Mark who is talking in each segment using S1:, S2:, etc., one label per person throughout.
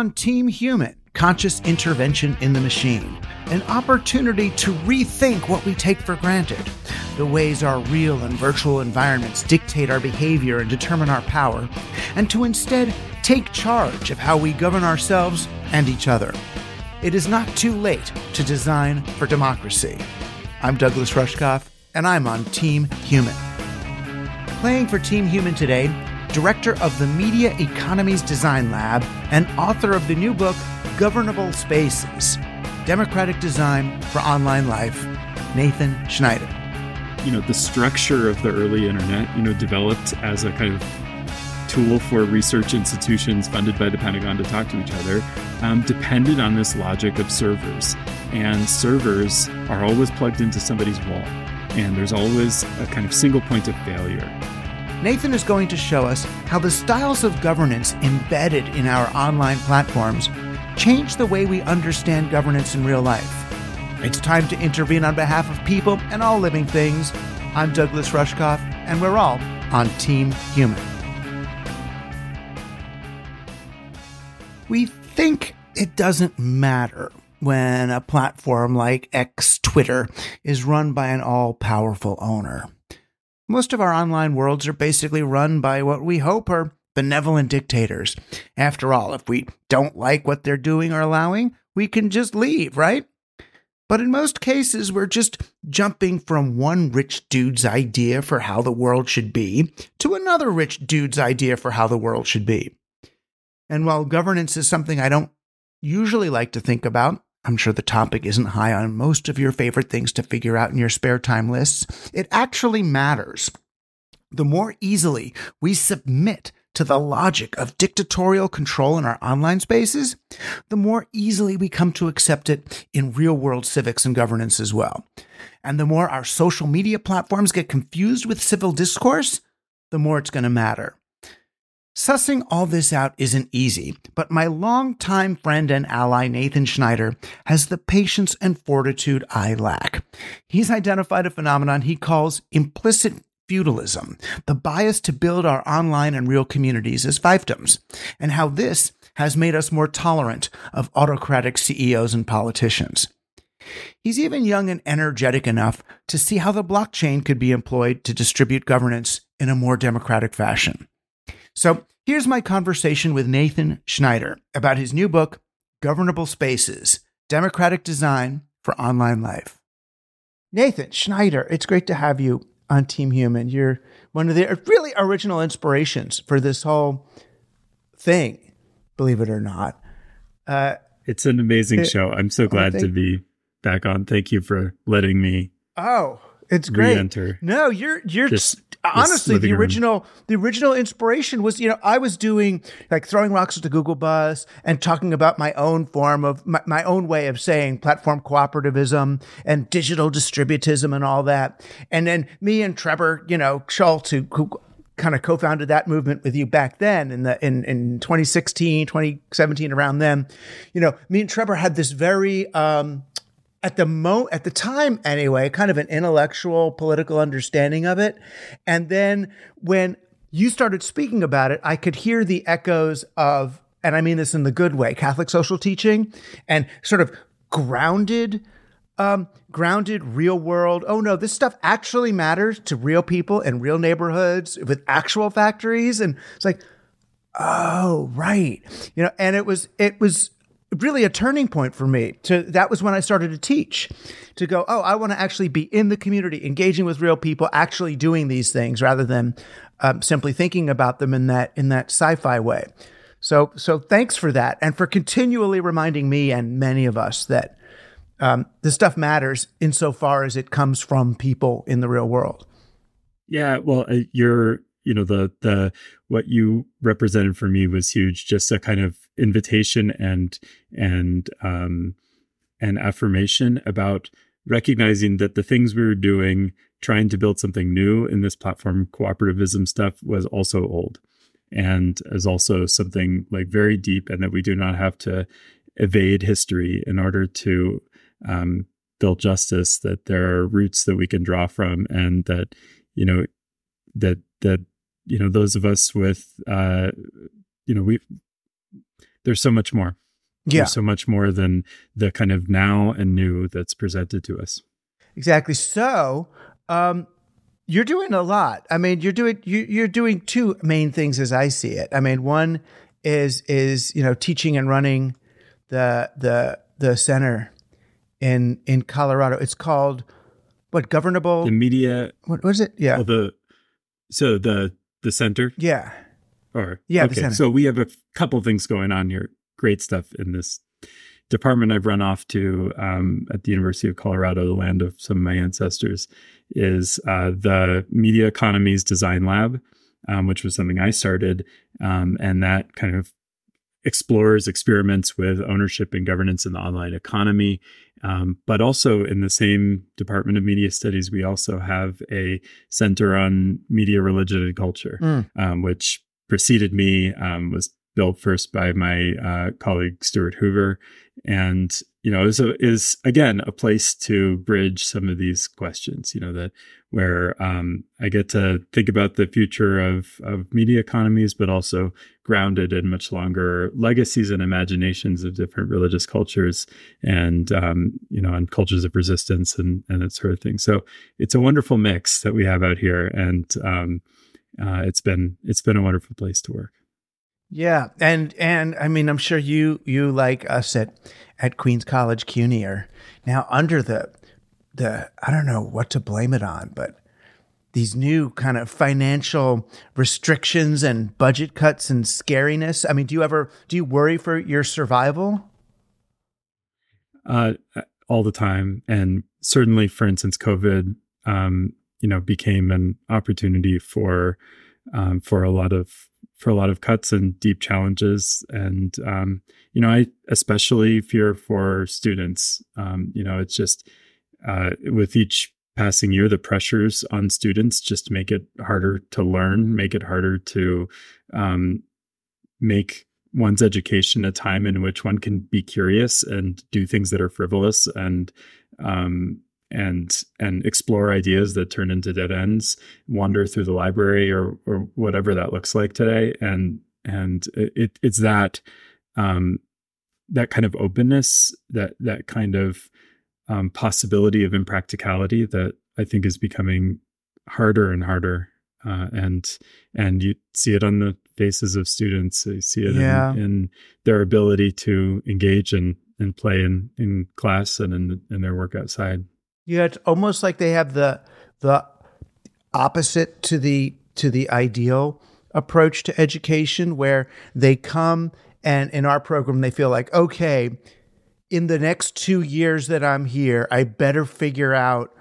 S1: on Team Human Conscious Intervention in the Machine, an opportunity to rethink what we take for granted, the ways our real and virtual environments dictate our behavior and determine our power, and to instead take charge of how we govern ourselves and each other. It is not too late to design for democracy. I'm Douglas Rushkoff, and I'm on Team Human. Playing for Team Human today, director of the Media Economies Design Lab and author of the new book, Governable Spaces Democratic Design for Online Life, Nathan Schneider.
S2: You know, the structure of the early internet, you know, developed as a kind of tool for research institutions funded by the Pentagon to talk to each other, um, depended on this logic of servers. And servers are always plugged into somebody's wall, and there's always a kind of single point of failure.
S1: Nathan is going to show us how the styles of governance embedded in our online platforms change the way we understand governance in real life. It's time to intervene on behalf of people and all living things. I'm Douglas Rushkoff, and we're all on Team Human. We think it doesn't matter when a platform like X Twitter is run by an all powerful owner. Most of our online worlds are basically run by what we hope are benevolent dictators. After all, if we don't like what they're doing or allowing, we can just leave, right? But in most cases, we're just jumping from one rich dude's idea for how the world should be to another rich dude's idea for how the world should be. And while governance is something I don't usually like to think about, I'm sure the topic isn't high on most of your favorite things to figure out in your spare time lists. It actually matters. The more easily we submit to the logic of dictatorial control in our online spaces, the more easily we come to accept it in real world civics and governance as well. And the more our social media platforms get confused with civil discourse, the more it's going to matter. Sussing all this out isn't easy, but my longtime friend and ally Nathan Schneider has the patience and fortitude I lack. He's identified a phenomenon he calls implicit feudalism, the bias to build our online and real communities as fiefdoms, and how this has made us more tolerant of autocratic CEOs and politicians. He's even young and energetic enough to see how the blockchain could be employed to distribute governance in a more democratic fashion. So here's my conversation with Nathan Schneider about his new book, Governable Spaces Democratic Design for Online Life. Nathan Schneider, it's great to have you on Team Human. You're one of the really original inspirations for this whole thing, believe it or not.
S2: Uh, it's an amazing it, show. I'm so glad to be back on. Thank you for letting me.
S1: Oh, it's great. Re-enter no, you're you're just honestly the original room. the original inspiration was you know i was doing like throwing rocks at the google bus and talking about my own form of my, my own way of saying platform cooperativism and digital distributism and all that and then me and trebor you know scholz who, who kind of co-founded that movement with you back then in the in in 2016 2017 around then you know me and trebor had this very um at the mo at the time anyway, kind of an intellectual political understanding of it. And then when you started speaking about it, I could hear the echoes of, and I mean this in the good way, Catholic social teaching and sort of grounded, um, grounded real world. Oh no, this stuff actually matters to real people in real neighborhoods with actual factories. And it's like, oh, right. You know, and it was, it was, really a turning point for me to that was when i started to teach to go oh i want to actually be in the community engaging with real people actually doing these things rather than um, simply thinking about them in that in that sci-fi way. So so thanks for that and for continually reminding me and many of us that um, this stuff matters insofar as it comes from people in the real world.
S2: Yeah well uh, you're you know the the what you represented for me was huge just a kind of invitation and and um and affirmation about recognizing that the things we were doing trying to build something new in this platform cooperativism stuff was also old and is also something like very deep and that we do not have to evade history in order to um, build justice that there are roots that we can draw from and that you know that that you know those of us with uh you know we there's so much more.
S1: Yeah.
S2: There's so much more than the kind of now and new that's presented to us.
S1: Exactly. So, um, you're doing a lot. I mean, you're doing you, you're doing two main things as I see it. I mean, one is is you know teaching and running the the the center in in Colorado. It's called what governable
S2: The media,
S1: what was it? Yeah.
S2: well, the so the the center
S1: yeah.
S2: Or
S1: Yeah,
S2: okay. So we have a couple things going on here. Great stuff in this department I've run off to um, at the University of Colorado, the land of some of my ancestors, is uh, the Media Economies Design Lab, um, which was something I started, um, and that kind of explores experiments with ownership and governance in the online economy. Um, but also in the same Department of Media Studies, we also have a center on media, religion, and culture,
S1: Mm.
S2: um, which preceded me, um, was built first by my uh, colleague Stewart Hoover, and you know is is again a place to bridge some of these questions. You know that where um, I get to think about the future of of media economies, but also grounded in much longer legacies and imaginations of different religious cultures, and um, you know, and cultures of resistance and and that sort of thing. So it's a wonderful mix that we have out here, and um, uh, it's been it's been a wonderful place to work.
S1: Yeah, and and I mean, I'm sure you you like us at at Queens College CUNY are now under the the I don't know what to blame it on, but these new kind of financial restrictions and budget cuts and scariness. I mean, do you ever do you worry for your survival?
S2: uh, all the time. And certainly, for instance, COVID, um, you know, became an opportunity for um, for a lot of for a lot of cuts and deep challenges. And um, you know, I especially fear for students. Um, you know, it's just uh, with each passing year, the pressures on students just make it harder to learn, make it harder to um, make one's education a time in which one can be curious and do things that are frivolous and um, and and explore ideas that turn into dead ends wander through the library or or whatever that looks like today and and it it's that um, that kind of openness that that kind of um, possibility of impracticality that I think is becoming harder and harder uh, and and you see it on the faces of students. You see it
S1: Yeah.
S2: in, in their ability to engage and and play in in class and in in their work outside.
S1: Yeah, it's almost like they have the the opposite to the to the ideal approach to education where they come and in our program they feel like okay in the next 2 years that I'm here I better figure out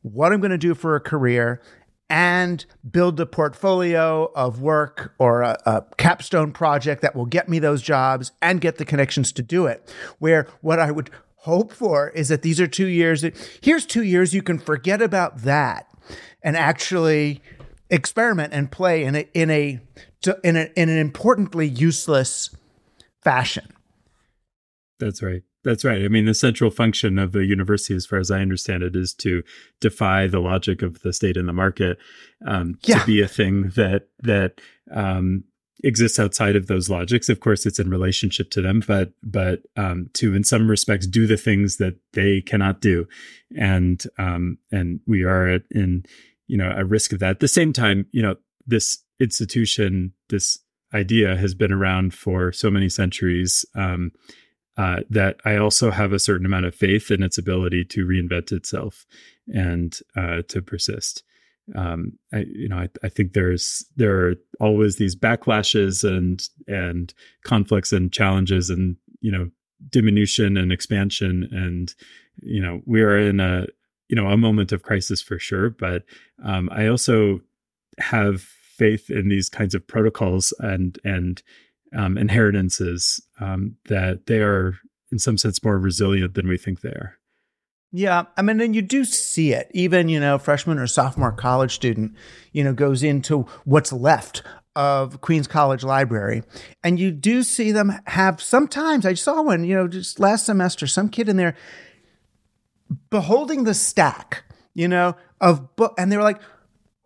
S1: what I'm going to do for a career and build a portfolio of work or a, a capstone project that will get me those jobs and get the connections to do it. Where what I would hope for is that these are two years. That, here's two years you can forget about that and actually experiment and play in a in a in, a, in an importantly useless fashion.
S2: That's right. That's right. I mean, the central function of a university, as far as I understand it, is to defy the logic of the state and the market, um,
S1: Yeah.
S2: to be a thing that that um, exists outside of those logics. Of course, it's in relationship to them, but but um, to, in some respects, do the things that they cannot do, and um, and we are at, in you know a risk of that. At the same time, you know, this institution, this idea has been around for so many centuries. Um, uh, that I also have a certain amount of faith in its ability to reinvent itself and uh, to persist. Um, I, you know, I, I think there's there are always these backlashes and and conflicts and challenges and you know diminution and expansion and you know we are in a you know a moment of crisis for sure. But um, I also have faith in these kinds of protocols and and um, inheritances um, that they are in some sense more resilient than we think they are.
S1: Yeah, I mean, and you do see it. Even you know, freshman or sophomore college student, you know, goes into what's left of Queens College Library, and you do see them have. Sometimes I saw one, you know, just last semester, some kid in there beholding the stack, you know, of book, and they were like,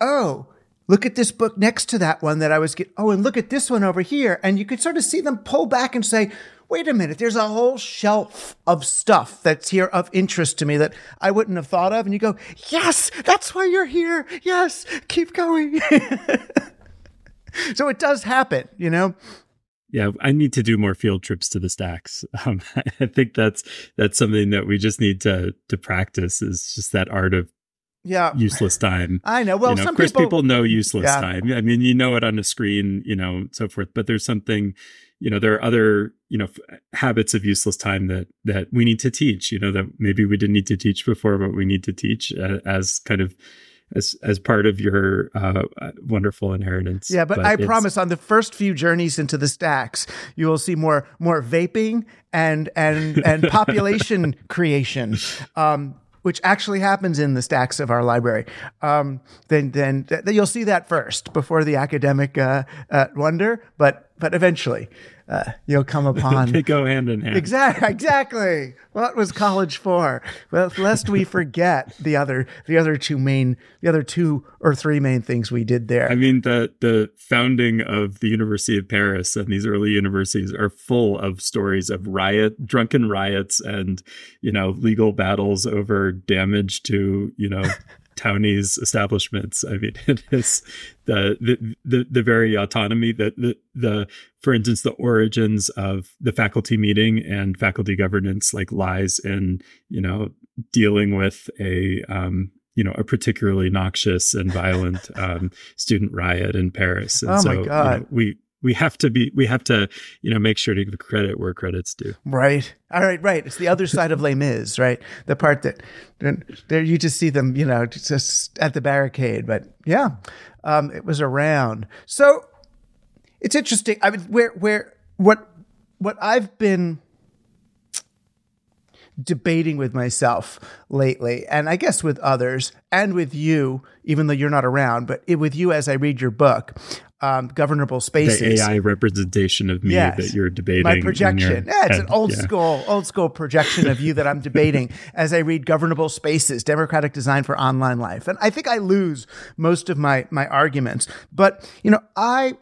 S1: "Oh, look at this book next to that one that I was get. Oh, and look at this one over here. And you could sort of see them pull back and say, wait a minute, there's a whole shelf of stuff that's here of interest to me that I wouldn't have thought of. And you go, yes, that's why you're here. Yes, keep going. so it does happen, you know?
S2: yeah, I need to do more field trips to the stacks. Um, I think that's that's something that we just need to to practice. Is just that art of
S1: yeah
S2: useless time.
S1: I know. Well,
S2: you know,
S1: some
S2: course,
S1: people,
S2: people know useless
S1: Yeah.
S2: time. I mean, you know it on a screen, you know, so forth. But there's something, you know, there are other you know f- habits of useless time that that we need to teach. You know, that maybe we didn't need to teach before, but we need to teach uh, as kind of as as part of your uh, wonderful inheritance.
S1: Yeah, but, I promise on the first few journeys into the stacks, you will see more more vaping and and and population creation. Um, which actually happens in the stacks of our library. Um, then, then, th- you'll see that first before the academic uh, uh, wonder, but but eventually uh, you'll come upon
S2: they go hand in hand.
S1: Exactly. Exactly. What was college for? Well, lest we forget the other, the other two main, the other two or three main things we did there.
S2: I mean, the the founding of the University of Paris and these early universities are full of stories of riot, drunken riots, and you know, legal battles over damage to you know. townies establishments i mean it is the the the, the very autonomy that the, the for instance the origins of the faculty meeting and faculty governance like lies in you know dealing with a um you know a particularly noxious and violent um student riot in paris and
S1: Oh my
S2: so you know,
S1: God.
S2: we we have to be we have to you know make sure to give credit where credit's due
S1: Right. All right. Right. It's the other side of Les Mis, right? The part that there you just see them, you know, just at the barricade. But yeah, um, it was around. So it's interesting. I mean, where where what what I've been debating with myself lately, and I guess with others, and with you, even though you're not around, but it, with you as I read your book, um, Governable Spaces.
S2: the ai representation of me
S1: Yes.
S2: that you're debating
S1: my projection. Yeah, it's
S2: head.
S1: an old
S2: Yeah.
S1: school, old school projection of you that I'm debating as I read Governable Spaces, Democratic Design for Online Life. And I think I lose most of my my arguments. But you know, I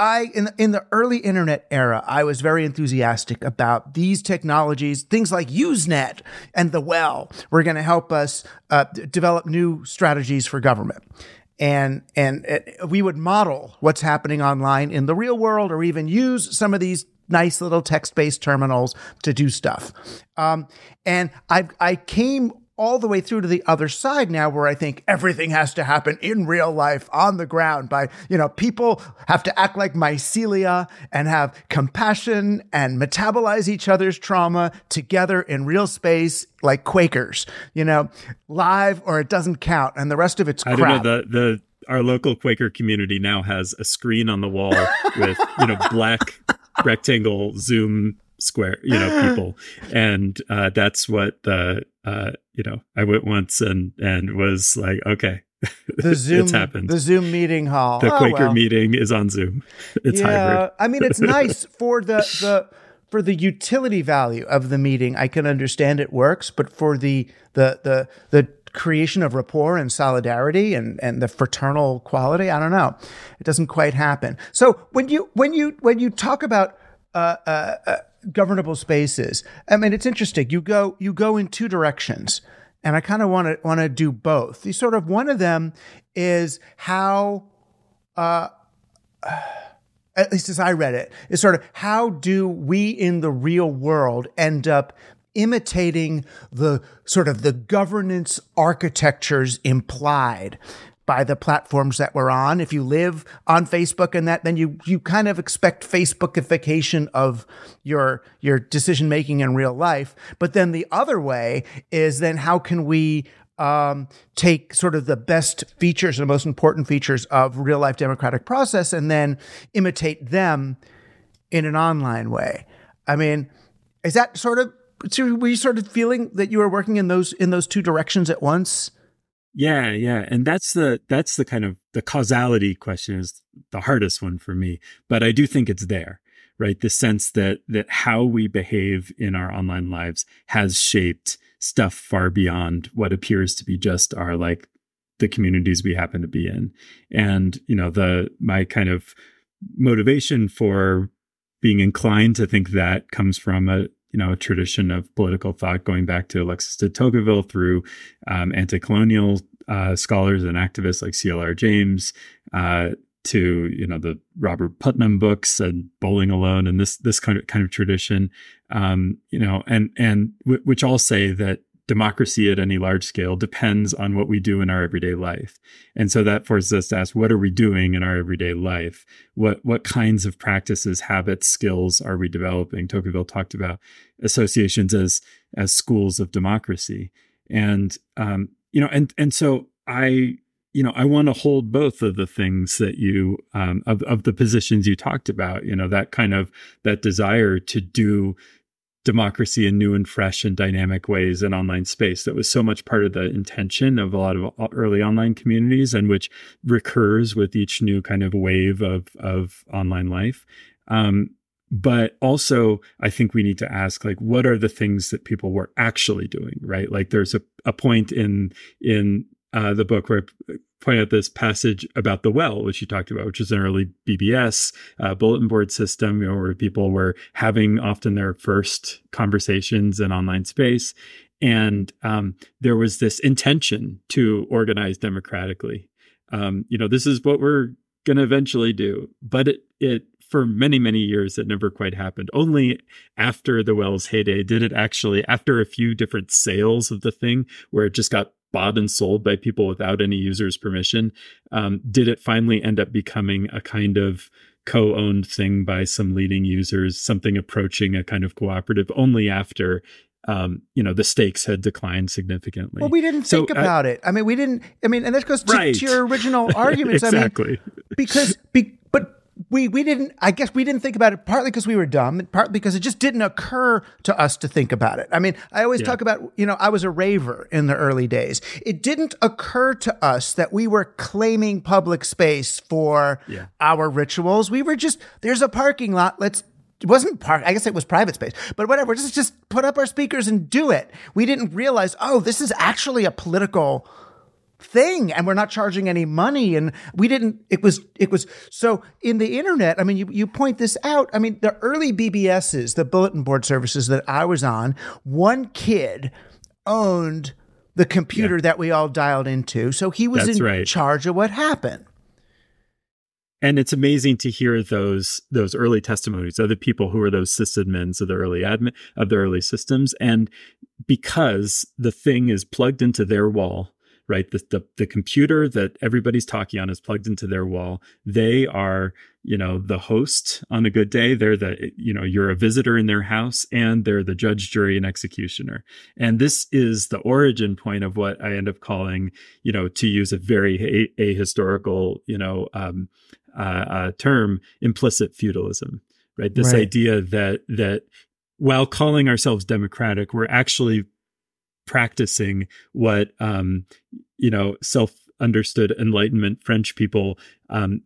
S1: I in in the early internet era, I was very enthusiastic about these technologies, things like Usenet and the Well, were going to help us uh, d- develop new strategies for government. And and it, we would model what's happening online in the real world, or even use some of these nice little text-based terminals to do stuff. Um, and I I came all the way through to the other side now where I think everything has to happen in real life on the ground by, you know, people have to act like mycelia and have compassion and metabolize each other's trauma together in real space like Quakers, you know, live or it doesn't count and the rest of it's crap.
S2: I don't know the the our local Quaker community now has a screen on the wall with you know black rectangle Zoom square you know people, and uh, that's what the uh, you know I went once and and was like okay,
S1: the Zoom
S2: it's happened.
S1: the Zoom meeting hall.
S2: the
S1: Oh,
S2: Quaker
S1: well.
S2: meeting is on Zoom. It's hybrid.
S1: I mean, it's nice for the the for the utility value of the meeting. I can understand it works, but for the the the the creation of rapport and solidarity and and the fraternal quality, I don't know. It doesn't quite happen. So when you when you when you talk about uh, uh, uh, governable spaces, I mean, it's interesting. You go you go in two directions. And I kind of want to want to do both. You sort of one of them is how uh, at least as I read it, is sort of how do we in the real world end up imitating the sort of the governance architectures implied by the platforms that we're on. If you live on Facebook and that, then you you kind of expect Facebookification of your your decision making in real life. But then the other way is then how can we um, take sort of the best features and the most important features of real life democratic process and then imitate them in an online way. I mean, is that sort of were you sort of feeling that you were working in those in those two directions at once?
S2: Yeah, yeah, and that's the that's the kind of the causality question is the hardest one for me, but I do think it's there, right? The sense that that how we behave in our online lives has shaped stuff far beyond what appears to be just our like the communities we happen to be in. And, you know, the, my kind of motivation for being inclined to think that comes from a, you know, a tradition of political thought going back to Alexis de Tocqueville through um, anti-colonial uh, scholars and activists like C.L.R. James, uh, to you know the Robert Putnam books and Bowling Alone and this this kind of kind of tradition, um, you know, and and w- which all say that democracy at any large scale depends on what we do in our everyday life. And so that forces us to ask, what are we doing in our everyday life? What, what kinds of practices, habits, skills are we developing? Tocqueville talked about associations as, as schools of democracy. And, um, you know, and, and so I, you know, I want to hold both of the things that you, um, of, of the positions you talked about, you know, that kind of, that desire to do democracy in new and fresh and dynamic ways in online space. That was so much part of the intention of a lot of early online communities and which recurs with each new kind of wave of of online life. Um, but also i think we need to ask like what are the things that people were actually doing right? Like there's a, a point in in uh, the book where I point out this passage about the well, which you talked about, which is an early BBS uh, bulletin board system, you know, where people were having often their first conversations in online space. And um, there was this intention to organize democratically. Um, you know, this is what we're going to eventually do. But it, it, for many, many years, it never quite happened. Only after the Wells heyday did it actually, after a few different sales of the thing, where it just got bought and sold by people without any user's permission, um, did it finally end up becoming a kind of co-owned thing by some leading users, something approaching a kind of cooperative only after um, you know, the stakes had declined significantly.
S1: Well, we didn't so, think about uh, it. I mean, we didn't. I mean, and this goes to, right. to your original arguments.
S2: exactly.
S1: I mean, because, be, but we we didn't i guess we didn't think about it partly because we were dumb and partly because it just didn't occur to us to think about it i mean i always yeah. talk about you know i was a raver in the early days it didn't occur to us that we were claiming public space for yeah. our rituals we were just there's a parking lot let's it wasn't park. I guess it was private space, but whatever. Just just put up our speakers and do it. We didn't realize, oh, this is actually a political thing and we're not charging any money and we didn't it was it was so in the internet i mean you, you point this out i mean the early bbs's the bulletin board services that i was on one kid owned the computer yeah. that we all dialed into so he was That's in right. charge of what happened
S2: and it's amazing to hear those those early testimonies of the people who were those sysadmins of the early admin of the early systems and because the thing is plugged into their wall right? The, the, the computer that everybody's talking on is plugged into their wall. They are, you know, the host on a good day. They're the, you know, you're a visitor in their house and they're the judge, jury, and executioner. And this is the origin point of what I end up calling, you know, to use a very a- ahistorical, you know, um, uh, uh, term, implicit feudalism, right? This right. idea that, that while calling ourselves democratic, we're actually practicing what um, you know self understood enlightenment french people um,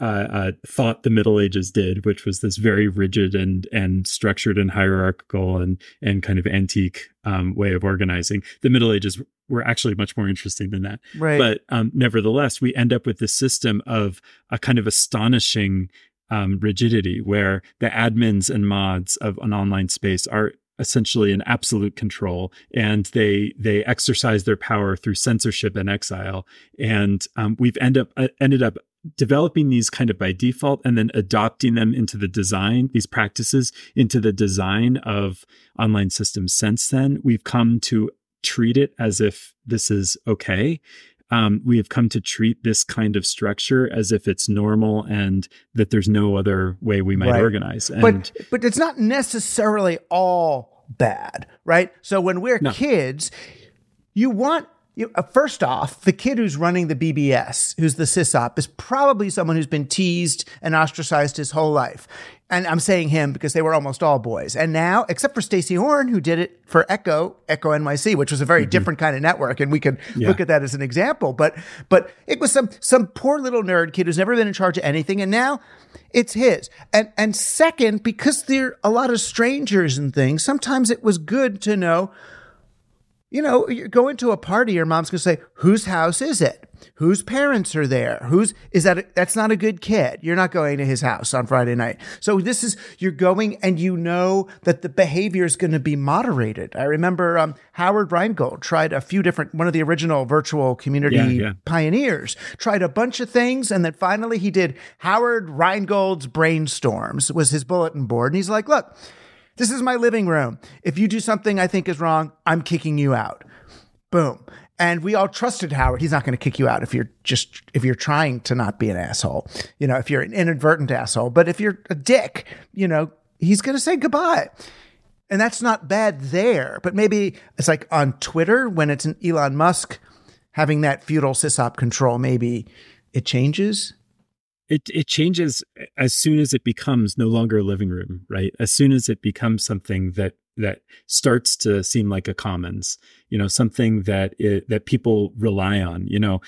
S2: uh, uh, thought the middle ages did which was this very rigid and and structured and hierarchical and and kind of antique um, way of organizing. The middle ages were actually much more interesting than that.
S1: Right.
S2: But um, nevertheless we end up with this system of a kind of astonishing um, rigidity where the admins and mods of an online space are essentially an absolute control and they they exercise their power through censorship and exile. And um, we've end up uh, ended up developing these kind of by default and then adopting them into the design these practices into the design of online systems since then. We've come to treat it as if this is okay um, we have come to treat this kind of structure as if it's normal and that there's no other way we might right. organize. And,
S1: but but it's not necessarily all bad, right? So when we're no. kids, you want you, uh, first off, the kid who's running the BBS, who's the sysop, is probably someone who's been teased and ostracized his whole life. And I'm saying him because they were almost all boys. And now, except for Stacy Horn, who did it for Echo, Echo NYC, which was a very mm-hmm. different kind of network, and we could yeah. look at that as an example. But but it was some some poor little nerd kid who's never been in charge of anything, and now it's his. And and second, because there are a lot of strangers and things, sometimes it was good to know you know, you go into a party, your mom's going to say, whose house is it? Whose parents are there? Who's, is that, a, that's not a good kid. You're not going to his house on Friday night. So this is, you're going and you know that the behavior is going to be moderated. I remember um, Howard Rheingold tried a few different, one of the original virtual community yeah, yeah. pioneers, tried a bunch of things. And then finally he did Howard Rheingold's brainstorms was his bulletin board. And he's like, look, this is my living room. If you do something I think is wrong, I'm kicking you out. Boom. And we all trusted Howard. He's not going to kick you out if you're just if you're trying to not be an asshole. You know, if you're an inadvertent asshole. But if you're a dick, you know, he's going to say goodbye. And that's not bad there. But maybe it's like on Twitter when it's an Elon Musk having that feudal sysop control, maybe it changes
S2: it it changes as soon as it becomes no longer a living room, right? As soon as it becomes something that that starts to seem like a commons, you know, something that it, that people rely on, you know,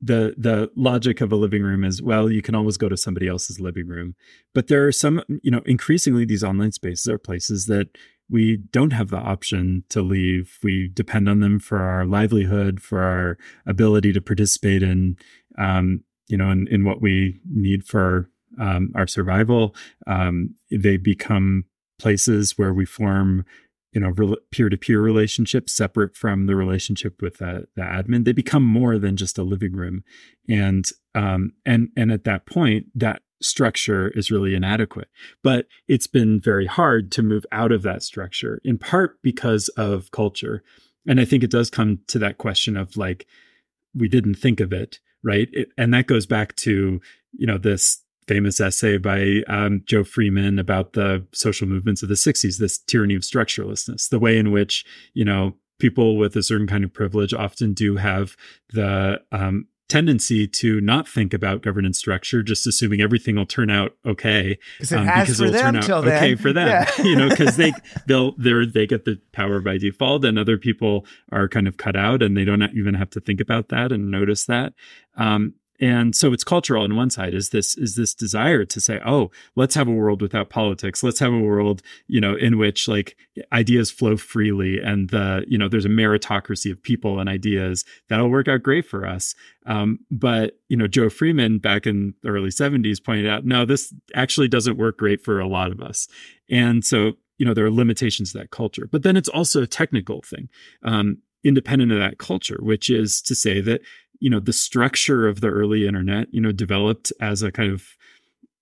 S2: the the logic of a living room is well you can always go to somebody else's living room. But there are some you know increasingly these online spaces are places that we don't have the option to leave. We depend on them for our livelihood for our ability to participate in um, you know, in, in what we need for um, our survival. Um, they become places where we form, you know, peer to peer relationships separate from the relationship with the, the admin. They become more than just a living room, and um, and and at that point, that structure is really inadequate. But it's been very hard to move out of that structure, in part because of culture. And I think it does come to that question of like, we didn't think of it right? It, and that goes back to, you know, this famous essay by um, Jo Freeman about the social movements of the 60s, this tyranny of structurelessness, the way in which, you know, people with a certain kind of privilege often do have the um, tendency to not think about governance structure, just assuming everything will turn out okay
S1: um, because it'll turn out
S2: okay for them. Yeah. you know, because they they'll they they get the power by default, and other people are kind of cut out, and they don't even have to think about that and notice that. Um, and so it's cultural on one side is this is this desire to say oh let's have a world without politics. Let's have a world you know in which like ideas flow freely and the you know there's a meritocracy of people and ideas that'll work out great for us. Um, but you know jo freeman back in the early 70s pointed out no this actually doesn't work great for a lot of us. And so you know there are limitations to that culture. But then it's also a technical thing um, independent of that culture which is to say that you know the structure of the early internet you know developed as a kind of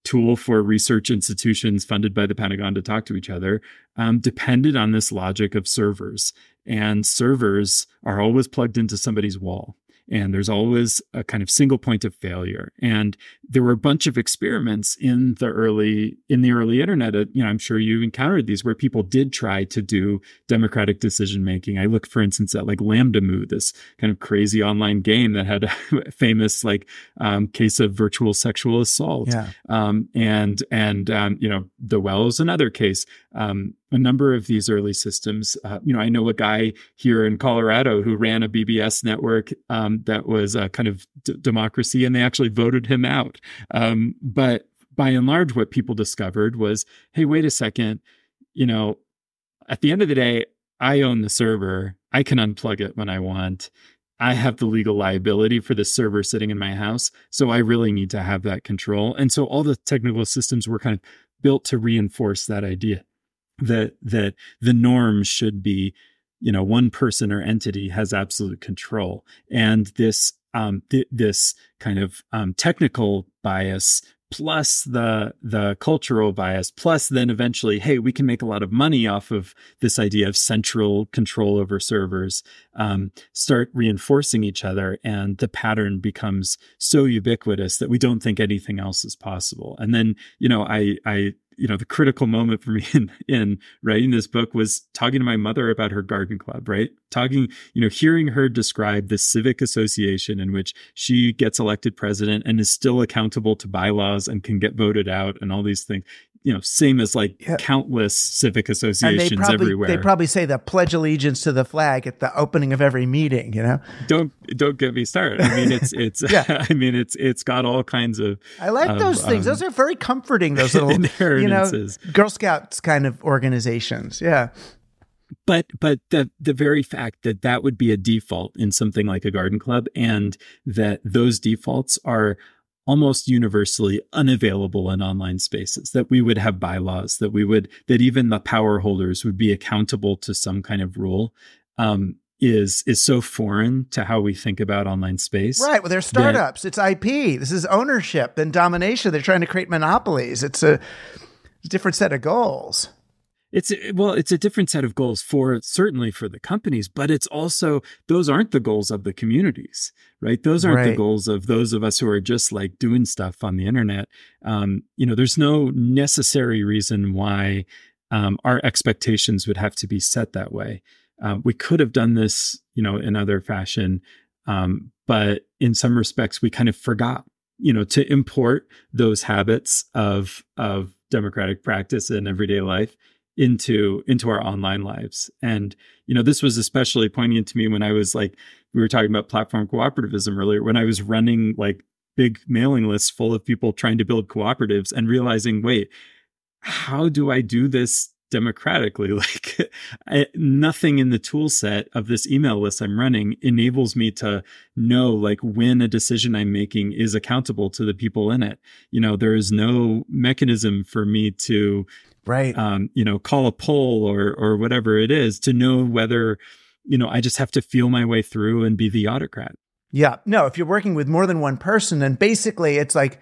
S2: tool for research institutions funded by the pentagon to talk to each other um, depended on this logic of servers. And servers are always plugged into somebody's wall and there's always a kind of single point of failure. And there were a bunch of experiments in the early in the early internet uh, you know i'm sure you encountered these where people did try to do democratic decision making. I look for instance at like LambdaMoo this kind of crazy online game that had a famous like um, case of virtual sexual assault.
S1: Yeah.
S2: um, and and um, you know the well is another case. Um, a number of these early systems. Uh, you know, I know a guy here in Colorado who ran a BBS network um, that was a kind of d- democracy, and they actually voted him out. Um, but by and large, what people discovered was, hey, wait a second, you know, at the end of the day, I own the server. I can unplug it when I want. I have the legal liability for the server sitting in my house. So I really need to have that control. And so all the technical systems were kind of built to reinforce that idea that that the norm should be you know one person or entity has absolute control. And this um th- this kind of um technical bias plus the the cultural bias plus then eventually hey we can make a lot of money off of this idea of central control over servers um, start reinforcing each other and the pattern becomes so ubiquitous that we don't think anything else is possible. And then you know i i you know the critical moment for me in, in writing this book was talking to my mother about her garden club right? Talking you know hearing her describe this civic association in which she gets elected president and is still accountable to bylaws and can get voted out and all these things you know, same as like yeah. countless civic associations
S1: they probably,
S2: everywhere.
S1: They probably say the pledge allegiance to the flag at the opening of every meeting. You know,
S2: don't don't get me started. I mean, it's it's. yeah. I mean, it's it's got all kinds of.
S1: I like um, those things. Um, those are very comforting. Those little you know, Girl Scouts kind of organizations. Yeah.
S2: but but the the very fact that that would be a default in something like a garden club and that those defaults are almost universally unavailable in online spaces that we would have bylaws that we would that even the power holders would be accountable to some kind of rule um, is is so foreign to how we think about online space.
S1: Right. Well, they're startups. That, it's IP. This is ownership and domination. They're trying to create monopolies. It's a different set of goals.
S2: It's well, it's a different set of goals for certainly for the companies, but it's also those aren't the goals of the communities, right? Those aren't right. the goals of those of us who are just like doing stuff on the internet. Um, you know, there's no necessary reason why um, our expectations would have to be set that way. Uh, we could have done this, you know, in other fashion, um, but in some respects, we kind of forgot, you know, to import those habits of of democratic practice in everyday life into into our online lives. And you know, this was especially poignant to me when I was like, we were talking about platform cooperativism earlier. When I was running like big mailing lists full of people trying to build cooperatives and realizing, wait, how do I do this democratically. Like I, nothing in the tool set of this email list I'm running enables me to know like when a decision I'm making is accountable to the people in it. You know, there is no mechanism for me to,
S1: right,
S2: um, you know, call a poll or or whatever it is to know whether, you know, I just have to feel my way through and be the autocrat.
S1: Yeah, no. If you're working with more than one person, then basically it's like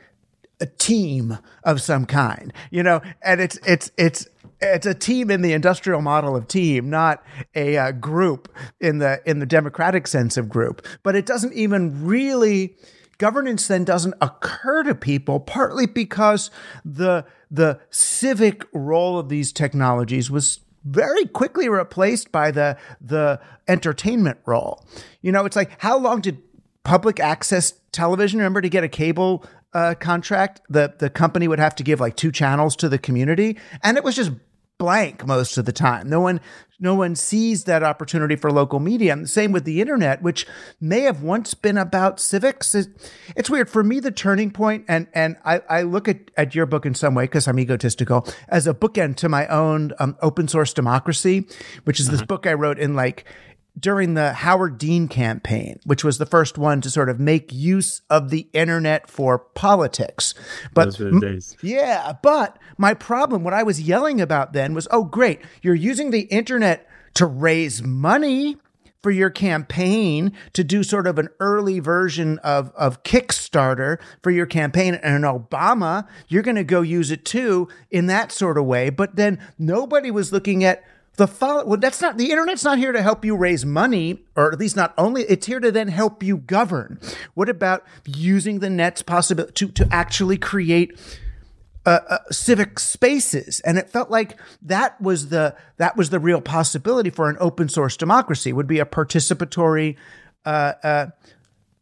S1: a team of some kind, you know, and it's it's it's it's a team in the industrial model of team, not a uh, group in the in the democratic sense of group. But it doesn't even really governance then doesn't occur to people partly because the the civic role of these technologies was very quickly replaced by the the entertainment role. You know, it's like how long did public access television remember to get a cable uh, contract, the the company would have to give like two channels to the community, and it was just blank most of the time. No one no one sees that opportunity for local media. And the same with the internet, which may have once been about civics. It's weird. For me, the turning point, and and I, I look at, at your book in some way, because I'm egotistical, as a bookend to my own um, open source democracy, which is this uh-huh. book I wrote in like during the Howard Dean campaign, which was the first one to sort of make use of the internet for politics.
S2: But
S1: yeah, but my problem, what I was yelling about then was, oh, great, you're using the internet to raise money for your campaign to do sort of an early version of, of Kickstarter for your campaign and Obama, you're going to go use it too in that sort of way. But then nobody was looking at the follow well that's not the internet's not here to help you raise money or at least not only it's here to then help you govern. What about using the net's possibility to, to actually create uh, uh, civic spaces? And it felt like that was the that was the real possibility for an open source democracy. Would be a participatory uh, uh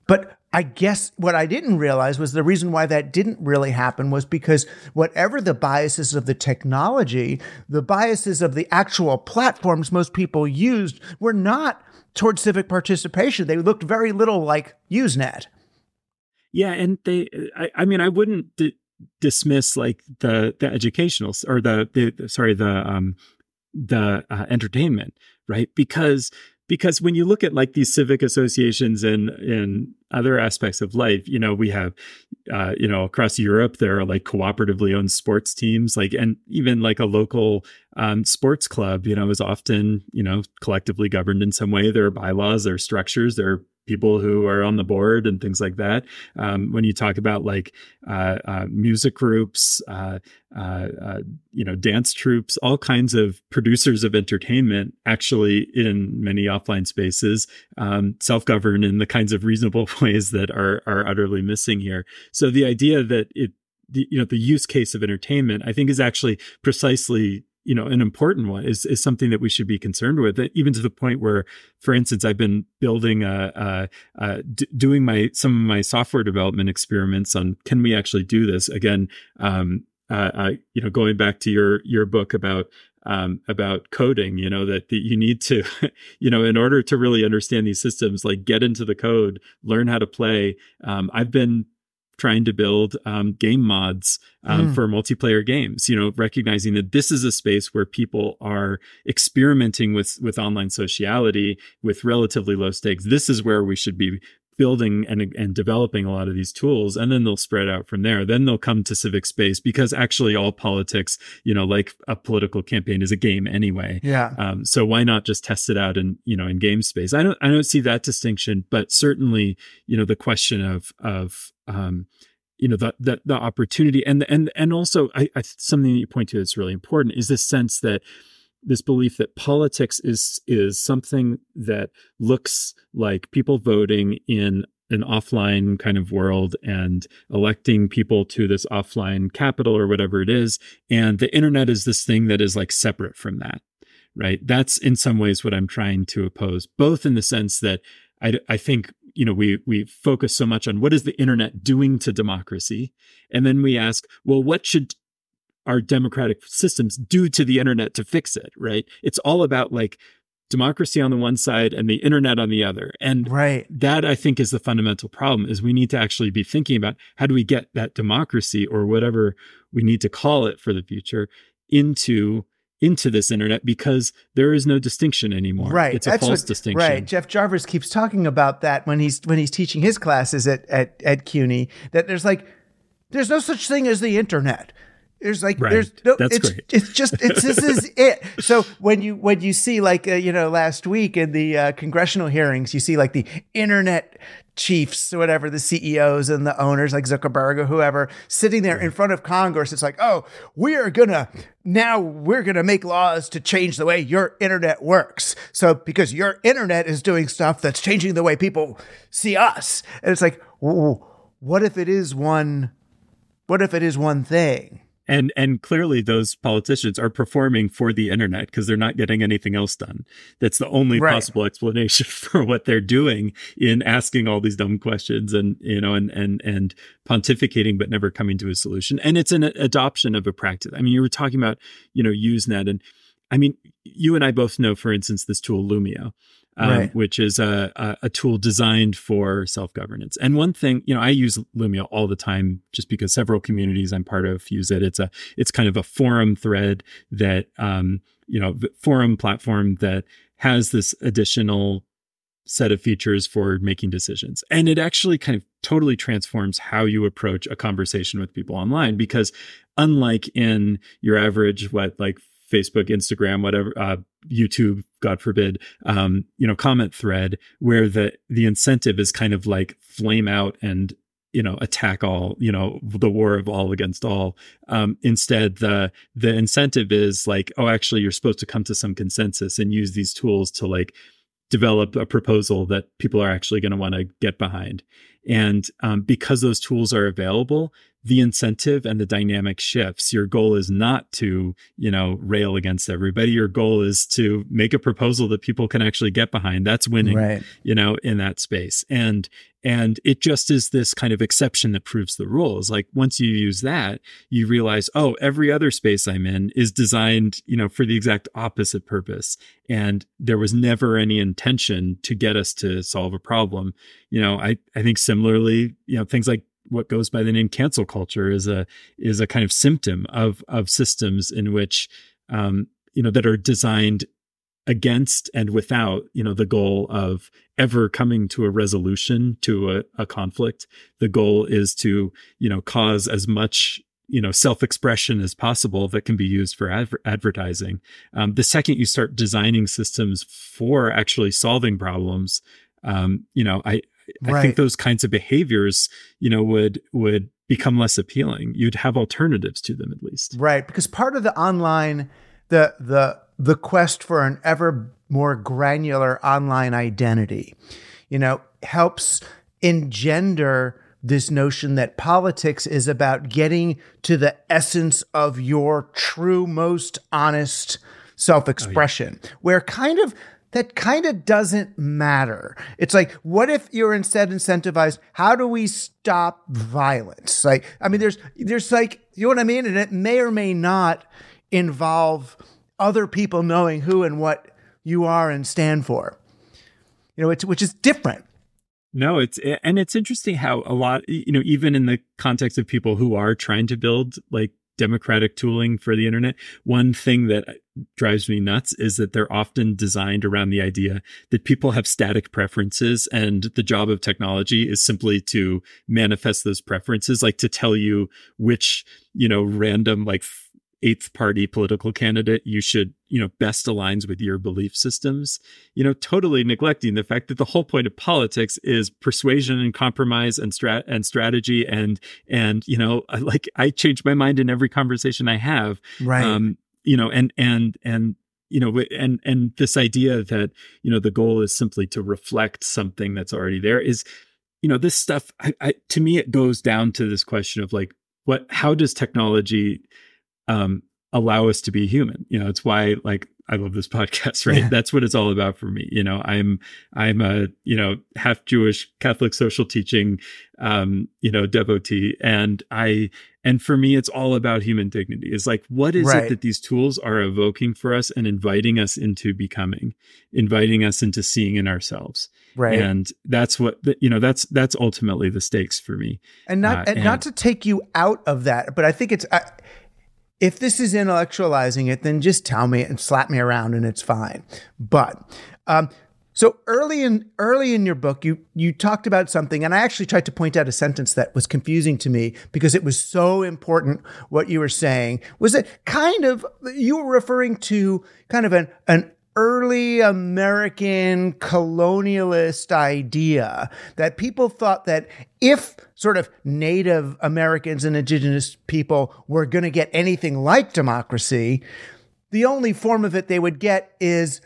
S1: but I guess what I didn't realize was the reason why that didn't really happen was because whatever the biases of the technology, the biases of the actual platforms most people used were not towards civic participation. They looked very little like Usenet.
S2: Yeah, and they, I, I mean, I wouldn't d- dismiss like the the educational or the the sorry the um the uh, entertainment right because because when you look at like these civic associations and in other aspects of life you know we have uh, you know across europe there are like cooperatively owned sports teams like and even like a local um, sports club you know is often you know collectively governed in some way. There are bylaws there are structures there are people who are on the board and things like that. Um, when you talk about like uh, uh, music groups, uh, uh, uh you know, dance troupes, all kinds of producers of entertainment, actually in many offline spaces, um, self-govern in the kinds of reasonable ways that are are utterly missing here. So the idea that it the, you know the use case of entertainment i think is actually precisely you know an important one is is something that we should be concerned with even to the point where for instance i've been building a, a, a d- doing my some of my software development experiments on can we actually do this? Again um, uh, uh, you know going back to your your book about um, about coding you know that, that you need to you know in order to really understand these systems like get into the code learn how to play um, i've been trying to build um, game mods um, mm. for multiplayer games. You know, recognizing that this is a space where people are experimenting with with online sociality with relatively low stakes. This is where we should be building and, and developing a lot of these tools and then they'll spread out from there. Then they'll come to civic space because actually all politics you know like a political campaign is a game anyway.
S1: Yeah.
S2: Um, so why not just test it out in you know in game space? I don't i don't see that distinction but certainly you know the question of of um, you know the, the the opportunity and and and also I, I something that you point to that's really important is this sense that this belief that politics is is something that looks like people voting in an offline kind of world and electing people to this offline capital or whatever it is and the internet is this thing that is like separate from that right? That's in some ways what i'm trying to oppose both in the sense that i, I think you know we we focus so much on what is the internet doing to democracy and then we ask well what should our democratic systems do to the internet to fix it, right? It's all about like democracy on the one side and the internet on the other. And
S1: right.
S2: that I think is the fundamental problem is we need to actually be thinking about how do we get that democracy or whatever we need to call it for the future into into this internet because there is no distinction anymore.
S1: Right.
S2: It's a That's false what, distinction.
S1: Right. Jeff Jarvis keeps talking about that when he's when he's teaching his classes at at, at CUNY, that there's like there's no such thing as the internet. There's like right. there's no
S2: That's
S1: it's
S2: great.
S1: it's just it's this is it. So when you when you see like uh, you know last week in the uh, congressional hearings, you see like the internet chiefs or whatever the CEOs and the owners like Zuckerberg or whoever sitting there in front of Congress. It's like, oh, we are gonna now we're gonna make laws to change the way your internet works. So because your internet is doing stuff that's changing the way people see us, and it's like, what if it is one? What if it is one thing?
S2: And and clearly those politicians are performing for the internet because they're not getting anything else done. That's the only right. possible explanation for what they're doing in asking all these dumb questions and you know and and and pontificating but never coming to a solution. And it's an adoption of a practice. I mean you were talking about you know usenet and i mean you and i both know for instance this tool Loomio um, right. which is a, a, a, tool designed for self governance. And one thing, you know, I use Loomio all the time just because several communities I'm part of use it. It's a it's kind of a forum thread that um, you know forum platform that has this additional set of features for making decisions. And it actually kind of totally transforms how you approach a conversation with people online because unlike in your average what like Facebook, Instagram, whatever, uh, YouTube, God forbid, um, you know, comment thread where the the incentive is kind of like flame out and you know attack all you know the war of all against all. Um, instead the the incentive is like oh actually you're supposed to come to some consensus and use these tools to like develop a proposal that people are actually going to want to get behind. And um, because those tools are available the incentive and the dynamic shifts. Your goal is not to, you know, rail against everybody. Your goal is to make a proposal that people can actually get behind. That's winning,
S1: right.
S2: you know, in that space. And and it just is this kind of exception that proves the rules. Like once you use that, you realize, oh, every other space I'm in is designed, you know, for the exact opposite purpose. And there was never any intention to get us to solve a problem. You know, I, I think similarly, you know, things like what goes by the name cancel culture is a is a kind of symptom of of systems in which um, you know that are designed against and without you know the goal of ever coming to a resolution to a, a conflict. The goal is to you know cause as much you know self-expression as possible that can be used for adver- advertising. Um, the second you start designing systems for actually solving problems um, you know i right. I think those kinds of behaviors, you know, would would become less appealing. You'd have alternatives to them at least.
S1: Right, because part of the online the the the quest for an ever more granular online identity, you know, helps engender this notion that politics is about getting to the essence of your true, most honest self expression, oh, yeah. where kind of that kind of doesn't matter. It's like, what if you're instead incentivized? How do we stop violence? Like, I mean, there's, there's like, you know what I mean? And it may or may not involve other people knowing who and what you are and stand for, you know, which, which is different.
S2: No, it's and it's interesting how a lot, you know, even in the context of people who are trying to build like democratic tooling for the internet, one thing that drives me nuts is that they're often designed around the idea that people have static preferences and the job of technology is simply to manifest those preferences, like to tell you which, you know, random like eighth party political candidate you should you know best aligns with your belief systems. You know totally neglecting the fact that the whole point of politics is persuasion and compromise and strat and strategy and and you know like i change my mind in every conversation i have.
S1: Right. Um
S2: you know and and and you know and and this idea that you know the goal is simply to reflect something that's already there is you know this stuff I, I to me it goes down to this question of like what how does technology um, allow us to be human. You know, it's why like I love this podcast, right? Yeah. That's what it's all about for me. You know, I'm I'm a, you know, half Jewish Catholic social teaching um, you know, devotee and I and for me it's all about human dignity. It's like what is right. it that these tools are evoking for us and inviting us into becoming, inviting us into seeing in ourselves.
S1: Right.
S2: And that's what you know, that's that's ultimately the stakes for me.
S1: And not uh, and, and not to take you out of that, but I think it's I, if this is intellectualizing it, then just tell me and slap me around and it's fine. But um, so early in early in your book, you you talked about something, and I actually tried to point out a sentence that was confusing to me because it was so important. What you were saying was it kind of you were referring to kind of an an early American colonialist idea that people thought that if sort of Native Americans and indigenous people were going to get anything like democracy, the only form of it they would get is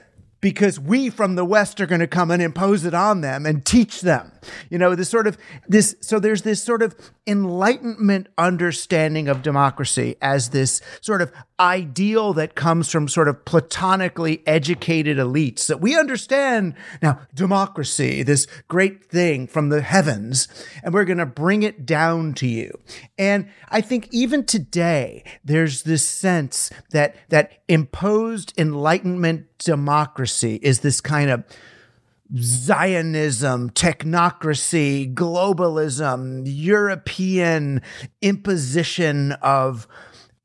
S1: because we from the West are going to come and impose it on them and teach them. You know, this sort of this, so there's this sort of enlightenment understanding of democracy as this sort of ideal that comes from sort of platonically educated elites that we understand now democracy, this great thing from the heavens, and we're going to bring it down to you. And I think even today, there's this sense that, that imposed enlightenment democracy is this kind of Zionism, technocracy, globalism, European imposition of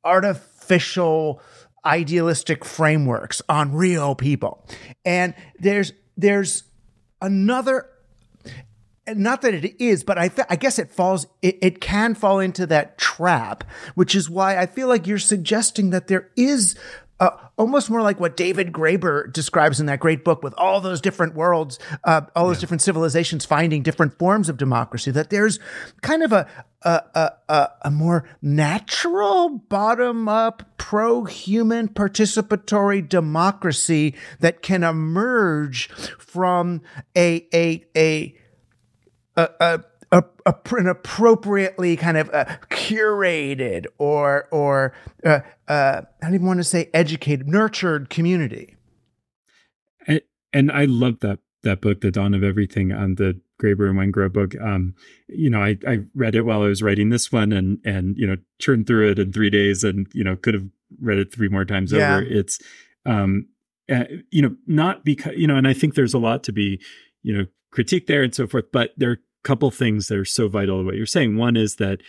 S1: artificial idealistic frameworks on real people. And there's there's another not that it is, but I, th- I guess it falls, it, it can fall into that trap, which is why I feel like you're suggesting that there is uh, almost more like what David Graeber describes in that great book with all those different worlds, uh, all those yeah. different civilizations finding different forms of democracy, that there's kind of a, a, a, a more natural, bottom up, pro human participatory democracy that can emerge from a, a, a, a, a a, a, an appropriately kind of uh, curated or or uh, uh, I don't even want to say educated, nurtured community.
S2: And, and I love that that book, The Dawn of Everything, on the Graeber and Wengrow book. Um, you know, I, I read it while I was writing this one, and and you know, churned through it in three days, and you know, could have read it three more times yeah. over. It's, um, uh, you know, not because you know, and I think there's a lot to be, you know, critique there and so forth, but there couple things that are so vital to what you're saying. One is that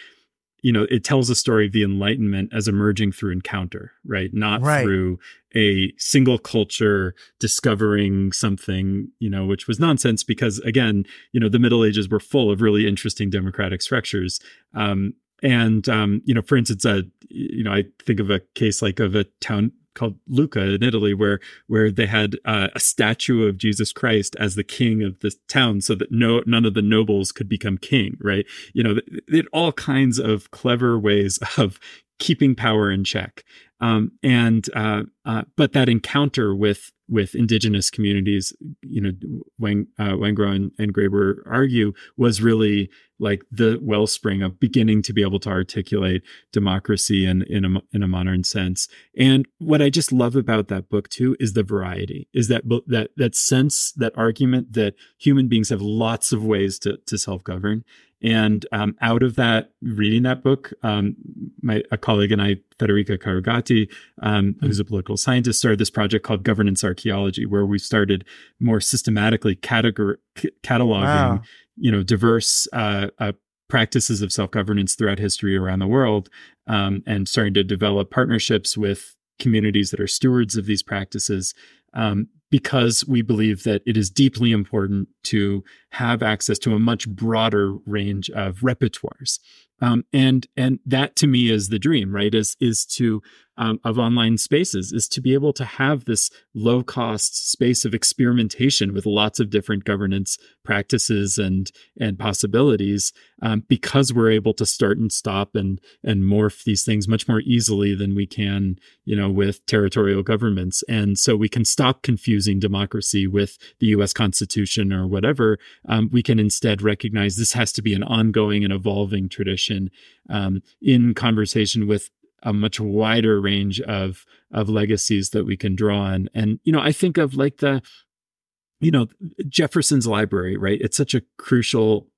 S2: you know it tells a story of the enlightenment as emerging through encounter right not right. through a single culture discovering something you know which was nonsense because again you know the middle ages were full of really interesting democratic structures um, and um, you know for instance uh, you know i think of a case like of a town called Lucca in Italy, where where they had uh, a statue of Jesus Christ as the king of the town, so that no none of the nobles could become king. Right? You know, all kinds of clever ways of keeping power in check. Um, and uh, uh, but that encounter with with indigenous communities, you know, Wang, uh, Wengrow and, and argue was really like the wellspring of beginning to be able to articulate democracy in in a, in a modern sense. And what I just love about that book too is the variety, is that that that sense, that argument that human beings have lots of ways to to self govern, and um, out of that, reading that book, um, my a colleague and I, Federica Carugati, um, mm-hmm. who's a political scientist, started this project called Governance Archaeology, where we started more systematically categor- cataloging wow. you know diverse uh, uh, practices of self governance throughout history around the world, um, and starting to develop partnerships with communities that are stewards of these practices. Um, because we believe that it is deeply important to have access to a much broader range of repertoires. Um, and and that to me is the dream, right? Is is to um, of online spaces is to be able to have this low cost space of experimentation with lots of different governance practices and and possibilities um, because we're able to start and stop and and morph these things much more easily than we can you know with territorial governments and so we can stop confusing democracy with the US constitution or whatever um, we can instead recognize this has to be an ongoing and evolving tradition um, in conversation with a much wider range of of legacies that we can draw on. And you know, I think of like the you know Jefferson's library, right? It's such a crucial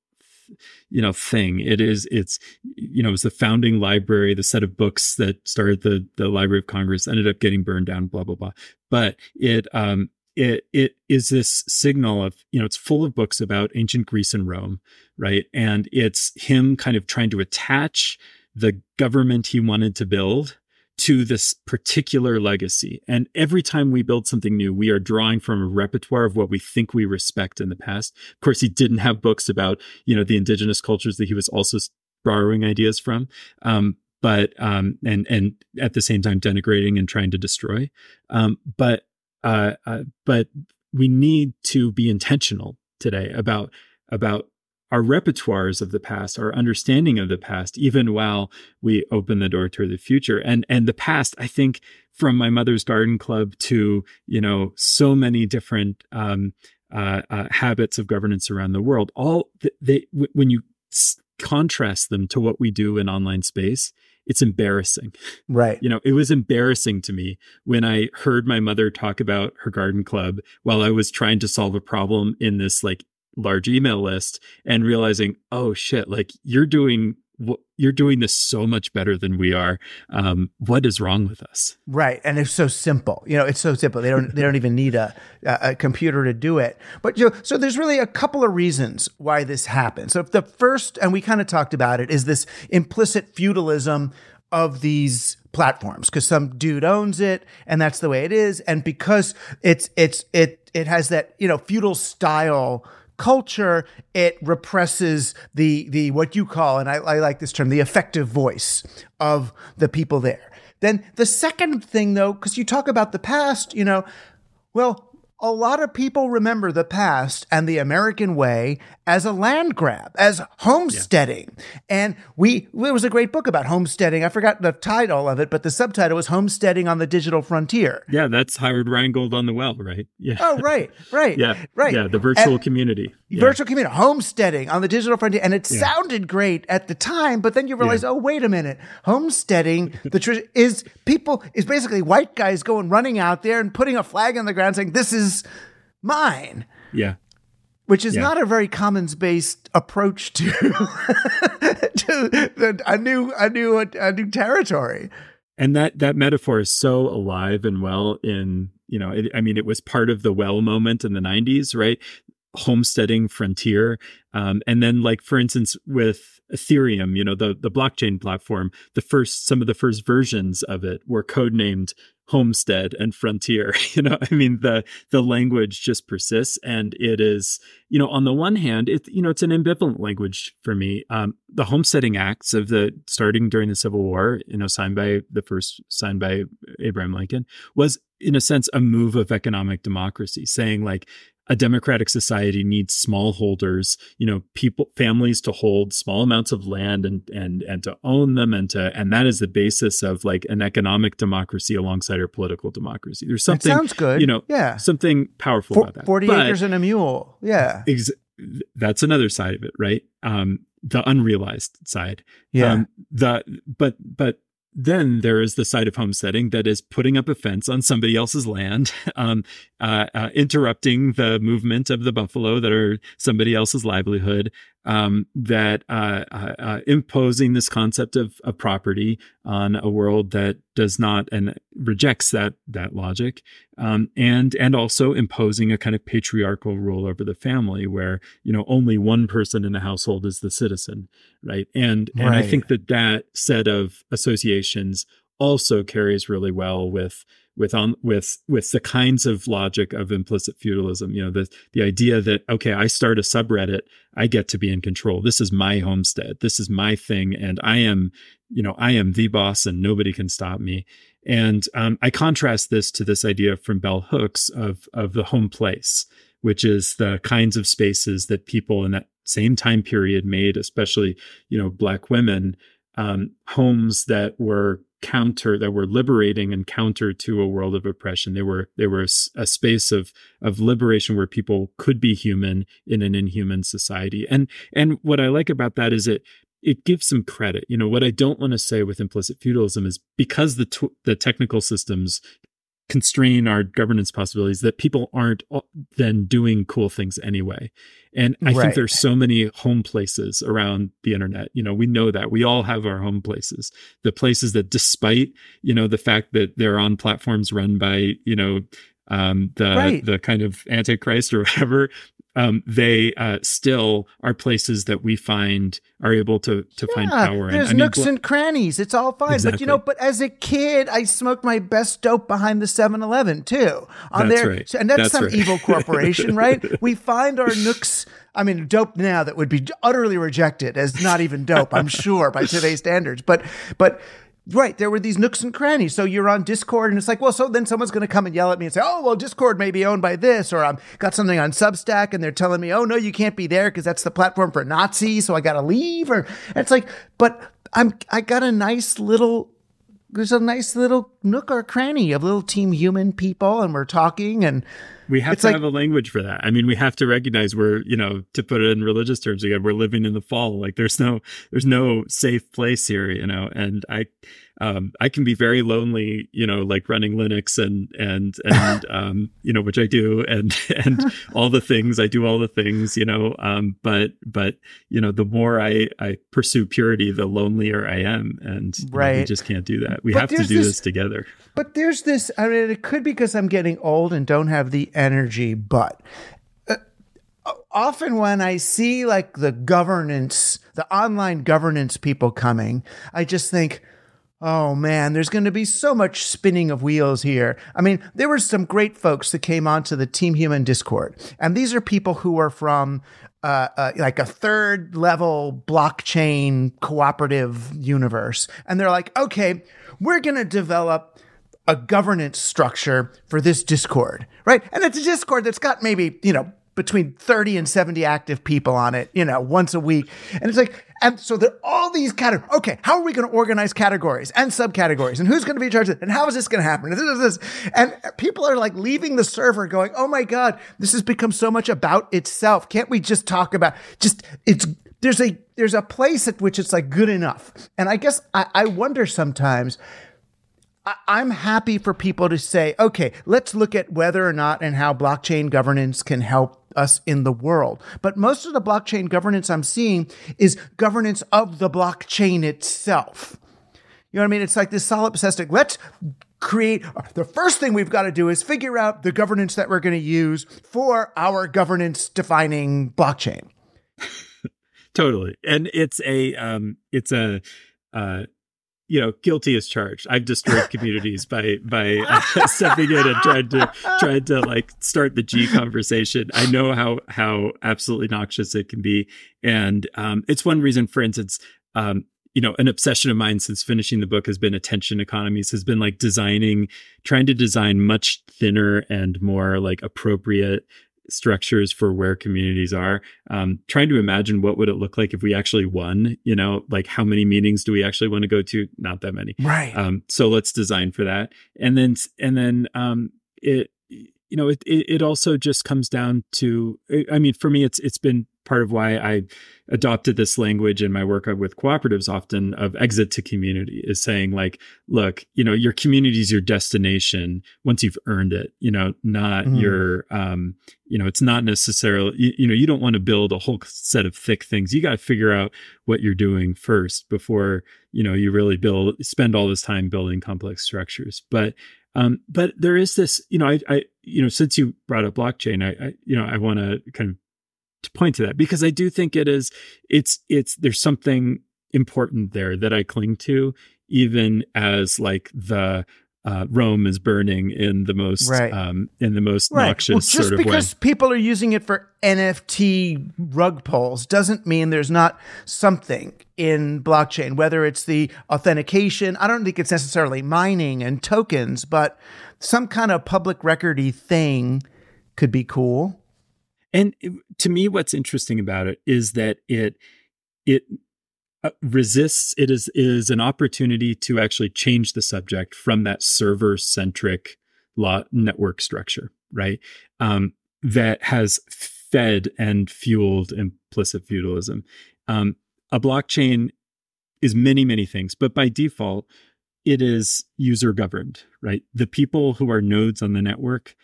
S2: you know thing it is it's you know it was the founding library the set of books that started the the library of congress ended up getting burned down blah blah blah but it um it it is this signal of you know it's full of books about ancient greece and rome right and it's him kind of trying to attach the government he wanted to build to this particular legacy. And every time we build something new, we are drawing from a repertoire of what we think we respect in the past. Of course, he didn't have books about, you know, the indigenous cultures that he was also borrowing ideas from. Um, but um, and and at the same time denigrating and trying to destroy. Um, but uh, uh, but we need to be intentional today about about our repertoires of the past, our understanding of the past, even while we open the door to the future. And and the past, I think, from my mother's garden club to you know so many different um, uh, uh, habits of governance around the world, all they when you contrast them to what we do in online space, it's embarrassing.
S1: Right.
S2: You know, it was embarrassing to me when I heard my mother talk about her garden club while I was trying to solve a problem in this like large email list and realizing, oh shit, like you're doing you're doing this so much better than we are. Um, what is wrong with us?
S1: Right, and it's so simple. You know, it's so simple. They don't they don't even need a a computer to do it. But you know, so there's really a couple of reasons why this happens. So the first, and we kind of talked about it, is this implicit feudalism of these platforms because some dude owns it and that's the way it is and because it's it's it it has that you know feudal style culture, it represses the the what you call, and I, I like this term, the effective voice of the people there. Then the second thing, though, because you talk about the past, you know, well, a lot of people remember the past and the American way as a land grab, as homesteading. Yeah. And we, there was a great book about homesteading. I forgot the title of it, but the subtitle was Homesteading on the Digital Frontier.
S2: Yeah, that's Howard Rheingold on the Well, right? Yeah.
S1: Oh, right, right.
S2: yeah,
S1: right.
S2: Yeah, the virtual and community. Yeah.
S1: Virtual community, homesteading on the digital frontier. And it yeah. sounded great at the time, but then you realize, oh, wait a minute. Homesteading, the tr- is people, is basically white guys going running out there and putting a flag on the ground saying, this is mine.
S2: Yeah
S1: which is yeah. not a very commons based approach to to the, a new a new a new territory.
S2: And that that metaphor is so alive and well in you know it, I mean it was part of the well moment in the 90s, right? Homesteading frontier, um, and then like for instance with Ethereum, you know the the blockchain platform, the first some of the first versions of it were codenamed homestead and frontier you know i mean the the language just persists and it is you know on the one hand it you know it's an ambivalent language for me. Um, the homesteading acts of the starting during the civil war you know signed by the first signed by abraham lincoln was in a sense a move of economic democracy saying like a democratic society needs smallholders, you know, people, families to hold small amounts of land and and and to own them, and to and that is the basis of like an economic democracy alongside our political democracy. There's something
S1: it sounds good,
S2: you know,
S1: yeah,
S2: something powerful For, about that.
S1: Forty but acres and a mule, yeah.
S2: Ex- that's another side of it, right? Um, the unrealized side,
S1: yeah. Um,
S2: the but but then there is the side of homesteading that is putting up a fence on somebody else's land, um, uh, uh, interrupting the movement of the buffalo that are somebody else's livelihood, um, that uh, uh, uh, imposing this concept of, of property on a world that does not and rejects that that logic, um, and and also imposing a kind of patriarchal rule over the family, where you know only one person in the household is the citizen, right? And and right. I think that that set of associations also carries really well with with on with with the kinds of logic of implicit feudalism you know the the idea that okay i start a subreddit i get to be in control. This is my homestead. This is my thing. And i am you know i am the boss and nobody can stop me. And um, i contrast this to this idea from bell hooks of of the home place which is the kinds of spaces that people in that same time period made especially you know black women um, homes that were counter that were liberating and counter to a world of oppression. They were they were a, a, space of of liberation where people could be human in an inhuman society. And and what i like about that is it it gives some credit. You know what i don't want to say with implicit feudalism is because the t- the technical systems constrain our governance possibilities that people aren't then doing cool things anyway and i right. think there's so many home places around the internet you know we know that we all have our home places the places that despite you know the fact that they're on platforms run by you know um, the right. the kind of antichrist or whatever um, they uh, still are places that we find are able to to yeah, find power
S1: in. There's nooks mean, and crannies. It's all fine. Exactly. But you know, but as a kid, I smoked my best dope behind the 7-Eleven too.
S2: On that's there, right.
S1: and that's,
S2: that's
S1: some
S2: right.
S1: evil corporation, right? we find our nooks. I mean, dope now that would be utterly rejected as not even dope. I'm sure by today's standards, but but Right. There were these nooks and crannies. So you're on Discord and it's like, well, so then someone's going to come and yell at me and say, oh, well, Discord may be owned by this, or I've got something on Substack and they're telling me, oh, no, you can't be there because that's the platform for Nazis. So I got to leave. Or it's like, but I'm, I got a nice little, there's a nice little nook or cranny of little team human people and we're talking and,
S2: we have to like, have a language for that. I mean, we have to recognize we're, you know, to put it in religious terms again, we're living in the fall. Like there's no, there's no safe place here, you know, and I, um, I can be very lonely, you know, like running Linux and and and um, you know, which I do, and and all the things I do, all the things, you know. Um, but but you know, the more I I pursue purity, the lonelier I am, and right, know, we just can't do that. We but have to do this, this together.
S1: But there's this. I mean, it could be because I'm getting old and don't have the energy, but uh, often when I see like the governance, the online governance people coming, I just think, Oh man, there's going to be so much spinning of wheels here. I mean, there were some great folks that came onto the Team Human Discord, and these are people who are from uh, uh, like a third level blockchain cooperative universe, and they're like, okay, we're going to develop a governance structure for this Discord, right? And it's a Discord that's got maybe you know between 30 and 70 active people on it, you know, once a week. And it's like, and so there are all these categories. Okay, how are we going to organize categories and subcategories? And who's going to be in charge of it? And how is this going to happen? And, people are like leaving the server going, oh my God, this has become so much about itself. Can't we just talk about just, it's, there's a, there's a place at which it's like good enough. And I guess I, I wonder sometimes, I'm happy for people to say, okay, let's look at whether or not and how blockchain governance can help us in the world. But most of the blockchain governance I'm seeing is governance of the blockchain itself. You know what I mean? It's like this solipsistic, let's create the first thing we've got to do is figure out the governance that we're going to use for our governance defining blockchain.
S2: totally. And it's a um it's a uh you know, guilty as charged. I've destroyed communities by by uh, stepping in and trying to trying to like start the G conversation. I know how how absolutely noxious it can be, and um, it's one reason, for instance, um, you know, an obsession of mine since finishing the book has been attention economies. Has been like designing, trying to design much thinner and more like appropriate structures for where communities are. Um, trying to imagine what would it look like if we actually won you know like how many meetings do we actually want to go to? Not that many.
S1: Right.
S2: Um, so let's design for that. And then and then um, it you know it, it, it also just comes down to i mean for me it's it's been part of why I adopted this language in my work with cooperatives often of exit to community is saying like, look, you know, your community is your destination once you've earned it, you know, not mm-hmm. your, um, you know, it's not necessarily, you, you know, you don't want to build a whole set of thick things. You got to figure out what you're doing first before, you know, you really build, spend all this time building complex structures. But, um, but there is this, you know, I, I, you know, since you brought up blockchain, I, I you know, I want to kind of to point to that because I do think it is it's it's there's something important there that I cling to even as like the uh, Rome is burning in the most right. um, in the most right. noxious well,
S1: just
S2: sort of
S1: because people are using it for NFT rug pulls doesn't mean there's not something in blockchain. Whether it's the authentication, I don't think it's necessarily mining and tokens, but some kind of public recordy thing could be cool.
S2: And to me, what's interesting about it is that it it uh, resists. It is is an opportunity to actually change the subject from that server centric law network structure, right? Um, that has fed and fueled implicit feudalism. Um, a blockchain is many many things, but by default, it is user governed, right? The people who are nodes on the network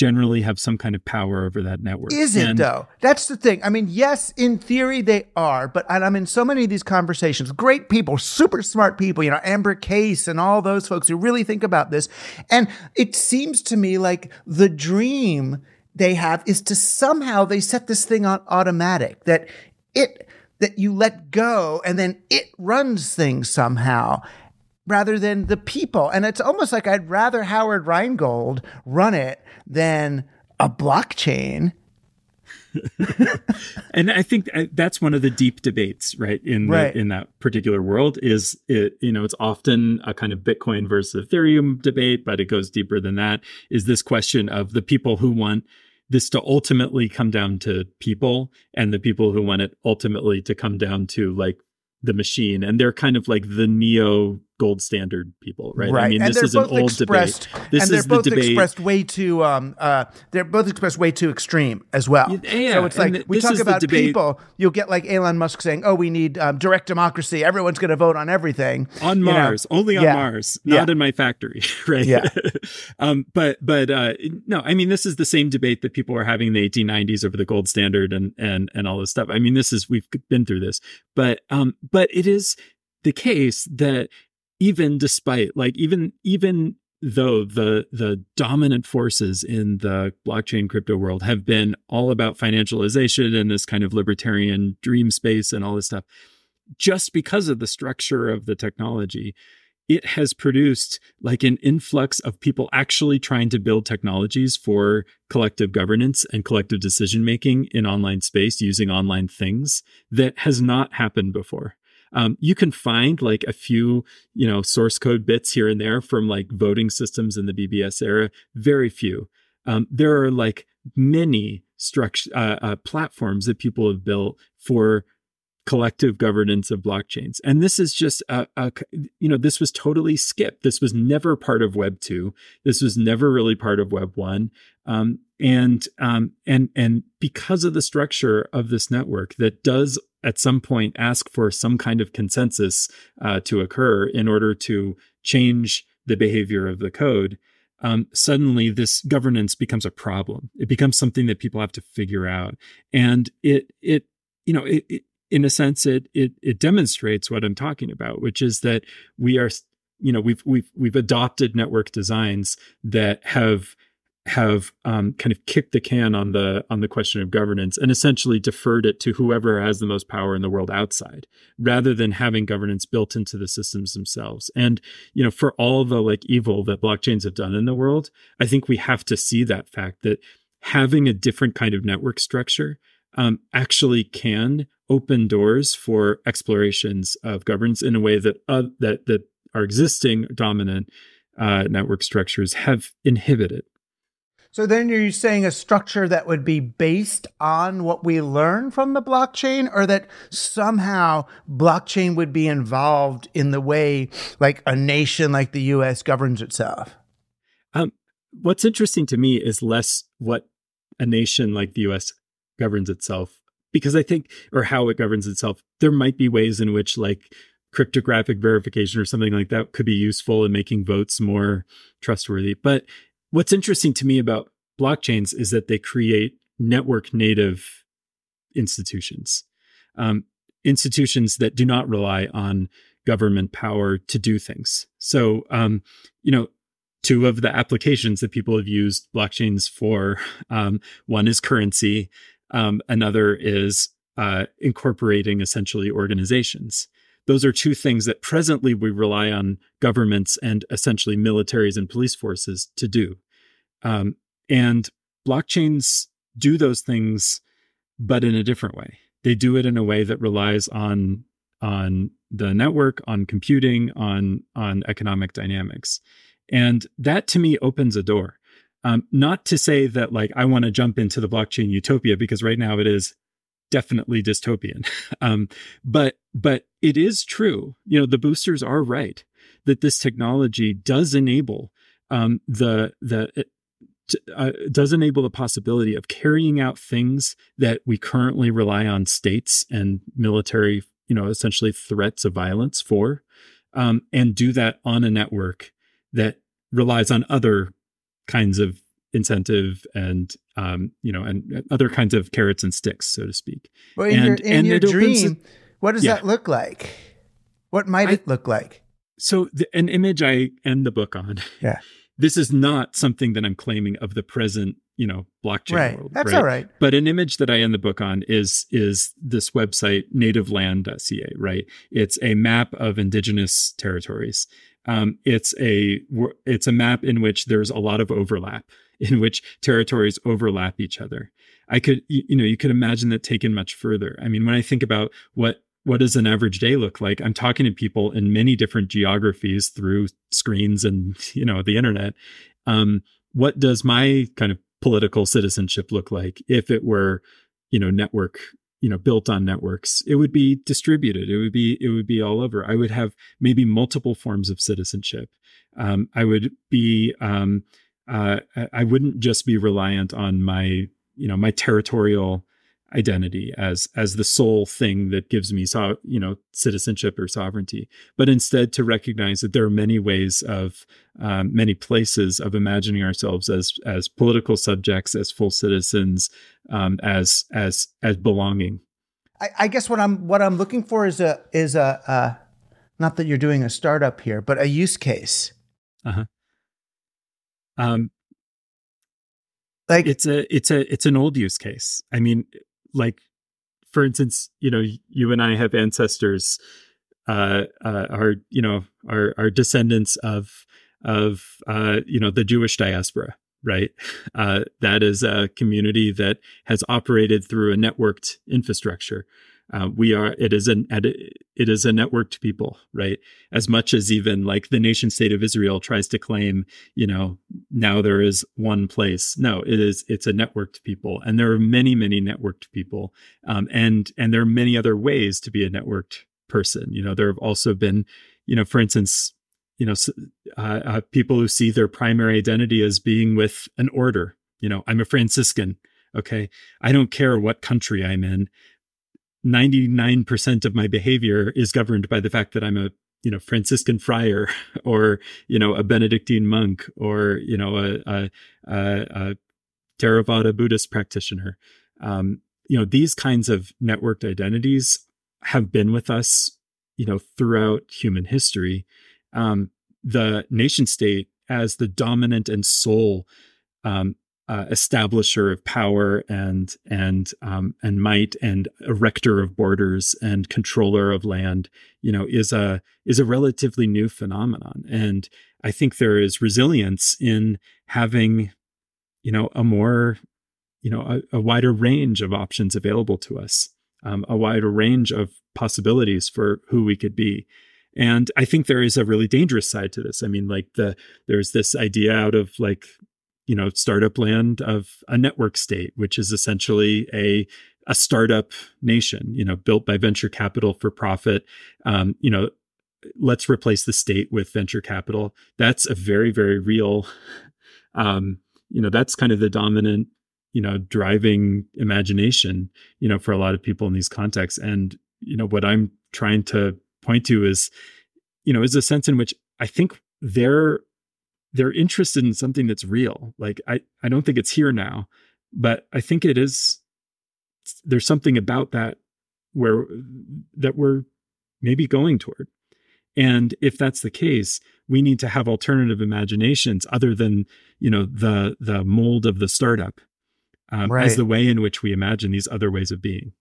S2: generally have some kind of power over that network.
S1: Is it and, though? That's the thing. I mean, yes, in theory they are, but I'm in so many of these conversations. Great people, super smart people, you know, Amber Case and all those folks who really think about this. And it seems to me like the dream they have is to somehow they set this thing on automatic that it that you let go and then it runs things somehow rather than the people. And it's almost like I'd rather Howard Rheingold run it than a blockchain.
S2: and I think uh, that's one of the deep debates, right? In the, right. in that particular world, is it you know it's often a kind of Bitcoin versus Ethereum debate, but it goes deeper than that. Is this question of the people who want this to ultimately come down to people, and the people who want it ultimately to come down to like the machine, and they're kind of like the neo gold standard people, right?
S1: Right. I
S2: mean,
S1: and this is an old debate. This and they're both the expressed way too. Um, uh, they're both expressed way too extreme as well.
S2: Yeah.
S1: So it's like we talk about people. You'll get like Elon Musk saying, "Oh, we need um, direct democracy. Everyone's going to vote on everything
S2: on Mars, know? only on yeah. Mars, not yeah. in my factory." right.
S1: Yeah.
S2: um, but but uh, no, I mean, this is the same debate that people were having in the 1890s over the gold standard and and and all this stuff. I mean, this is we've been through this, but um, but it is the case that even despite like even even though the the dominant forces in the blockchain crypto world have been all about financialization and this kind of libertarian dream space and all this stuff just because of the structure of the technology it has produced like an influx of people actually trying to build technologies for collective governance and collective decision making in online space using online things that has not happened before um, you can find like a few, you know, source code bits here and there from like voting systems in the BBS era. Very few. Um, there are like many structure uh, uh, platforms that people have built for collective governance of blockchains and this is just a, a, you know this was totally skipped this was never part of web 2 this was never really part of web 1 um, and um, and and because of the structure of this network that does at some point ask for some kind of consensus uh, to occur in order to change the behavior of the code, um, suddenly this governance becomes a problem. It becomes something that people have to figure out, and it it you know it, it in a sense it it it demonstrates what I'm talking about, which is that we are you know we've we've we've adopted network designs that have have um, kind of kicked the can on the on the question of governance and essentially deferred it to whoever has the most power in the world outside rather than having governance built into the systems themselves. And you know for all the like evil that blockchains have done in the world i think we have to see that fact that having a different kind of network structure um, actually can open doors for explorations of governance in a way that uh, that that our existing dominant uh, network structures have inhibited
S1: so then you're saying a structure that would be based on what we learn from the blockchain, or that somehow blockchain would be involved in the way like a nation like the US governs itself?
S2: Um, what's interesting to me is less what a nation like the US governs itself because I think, or how it governs itself, there might be ways in which like cryptographic verification or something like that could be useful in making votes more trustworthy. But what's interesting to me about blockchains is that they create network native institutions, um, institutions that do not rely on government power to do things. So, um, you know, two of the applications that people have used blockchains for um, one is currency, um, another is uh, incorporating essentially organizations. Those are two things that presently we rely on governments and essentially militaries and police forces to do. Um, and blockchains do those things, but in a different way. They do it in a way that relies on on the network, on computing, on on economic dynamics, and that to me opens a door. Um, not to say that like I want to jump into the blockchain utopia because right now it is definitely dystopian. um, but but it is true. You know, the boosters are right that this technology does enable um, the the uh, does enable the possibility of carrying out things that we currently rely on states and military, you know, essentially threats of violence for, um, and do that on a network that relies on other kinds of incentive and um, you know and other kinds of carrots and sticks so to speak
S1: well in
S2: and,
S1: your, in
S2: and
S1: your dream what does yeah. that look like what might I, it look like
S2: so the, an image i end the book on
S1: yeah
S2: this is not something that i'm claiming of the present you know blockchain
S1: right.
S2: world
S1: that's
S2: right?
S1: all right
S2: but an image that i end the book on is is this website nativeland.ca right it's a map of indigenous territories um, it's a it's a map in which there's a lot of overlap, in which territories overlap each other. I could you know you could imagine that taken much further. I mean, when I think about what what does an average day look like, I'm talking to people in many different geographies through screens and you know the internet. Um, what does my kind of political citizenship look like if it were you know network you know built on networks? It would be distributed. It would be it would be all over. I would have maybe multiple forms of citizenship. Um, i would be um, uh, i wouldn't just be reliant on my you know my territorial identity as as the sole thing that gives me so you know citizenship or sovereignty but instead to recognize that there are many ways of um, many places of imagining ourselves as as political subjects as full citizens um, as as as belonging.
S1: I, I, guess what i'm what i'm looking for is a is a uh, not that you're doing a startup here but a use case.
S2: Uh-huh. Um
S1: like
S2: it's a it's a it's an old use case. I mean like for instance you know you and i have ancestors uh, uh are you know are are descendants of of uh you know the jewish diaspora right? Uh that is a community that has operated through a networked infrastructure uh, we are it is an it is a networked people right? As much as even like the nation state of israel tries to claim you know now there is one place. No it is it's a networked people. And there are many many networked people. Um, and and there are many other ways to be a networked person. You know there have also been you know for instance you know uh, uh, people who see their primary identity as being with an order. You know i'm a franciscan okay? I don't care what country i'm in 99% of my behavior is governed by the fact that I'm a you know Franciscan friar or you know a Benedictine monk or you know a, a, a, a Theravada Buddhist practitioner. Um, you know these kinds of networked identities have been with us you know throughout human history. Um, the nation state as the dominant and sole um, uh, establisher of power and and um, and might and erector of borders and controller of land, you know, is a is a relatively new phenomenon, and I think there is resilience in having, you know, a more, you know, a, a wider range of options available to us, um, a wider range of possibilities for who we could be. And I think there is a really dangerous side to this. I mean, like the there's this idea out of like you know startup land of a network state which is essentially a a startup nation you know built by venture capital for profit. Um, you know let's replace the state with venture capital. That's a very very real um, you know that's kind of the dominant you know driving imagination you know for a lot of people in these contexts. And you know what i'm trying to point to is you know is a sense in which i think they're they're interested in something that's real like i i don't think it's here now but i think it is there's something about that where that we're maybe going toward and if that's the case we need to have alternative imaginations other than you know the the mold of the startup um, right. as the way in which we imagine these other ways of being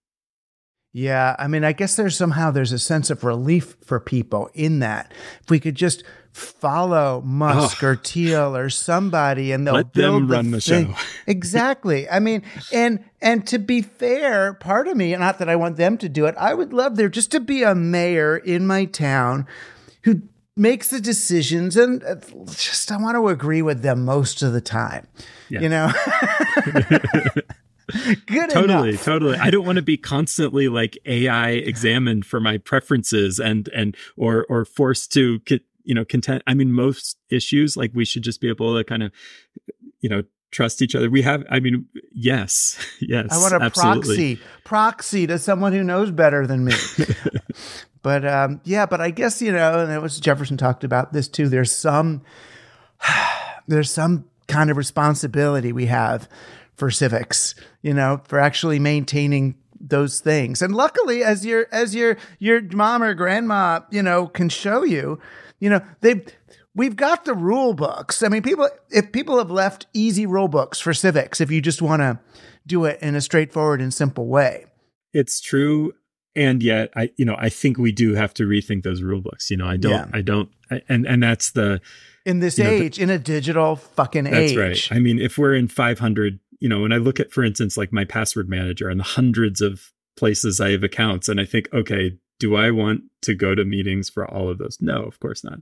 S1: yeah, I mean, I guess there's somehow there's a sense of relief for people in that. If we could just follow Musk oh. or Thiel or somebody and they'll
S2: let
S1: build
S2: them
S1: the
S2: run the
S1: thing.
S2: show.
S1: exactly. I mean, and and to be fair, part of me, not that I want them to do it, I would love there just to be a mayor in my town who makes the decisions and uh, just I want to agree with them most of the time. Yeah. You know? Good
S2: totally,
S1: enough.
S2: totally. Totally. I don't want to be constantly like AI examined for my preferences and and or or forced to you know content. I mean, most issues like we should just be able to kind of you know trust each other. We have, I mean, yes, yes.
S1: I want to absolutely. proxy, proxy to someone who knows better than me. but um, yeah, but I guess you know, and it was Jefferson talked about this too. There's some, there's some kind of responsibility we have for civics, you know, for actually maintaining those things. And luckily, as your as your your mom or grandma, you know, can show you, you know, they we've got the rule books. I mean, people if people have left easy rule books for civics, if you just want to do it in a straightforward and simple way.
S2: It's true. And yet I, you know, I think we do have to rethink those rule books. You know, I don't, yeah. I don't, I, and, and that's the,
S1: in this age, the, in a digital fucking
S2: that's
S1: age.
S2: That's right. I mean, if we're in 500 you know, when I look at, for instance, like my password manager and the hundreds of places I have accounts, and I think, okay, do I want to go to meetings for all of those? No, of course not.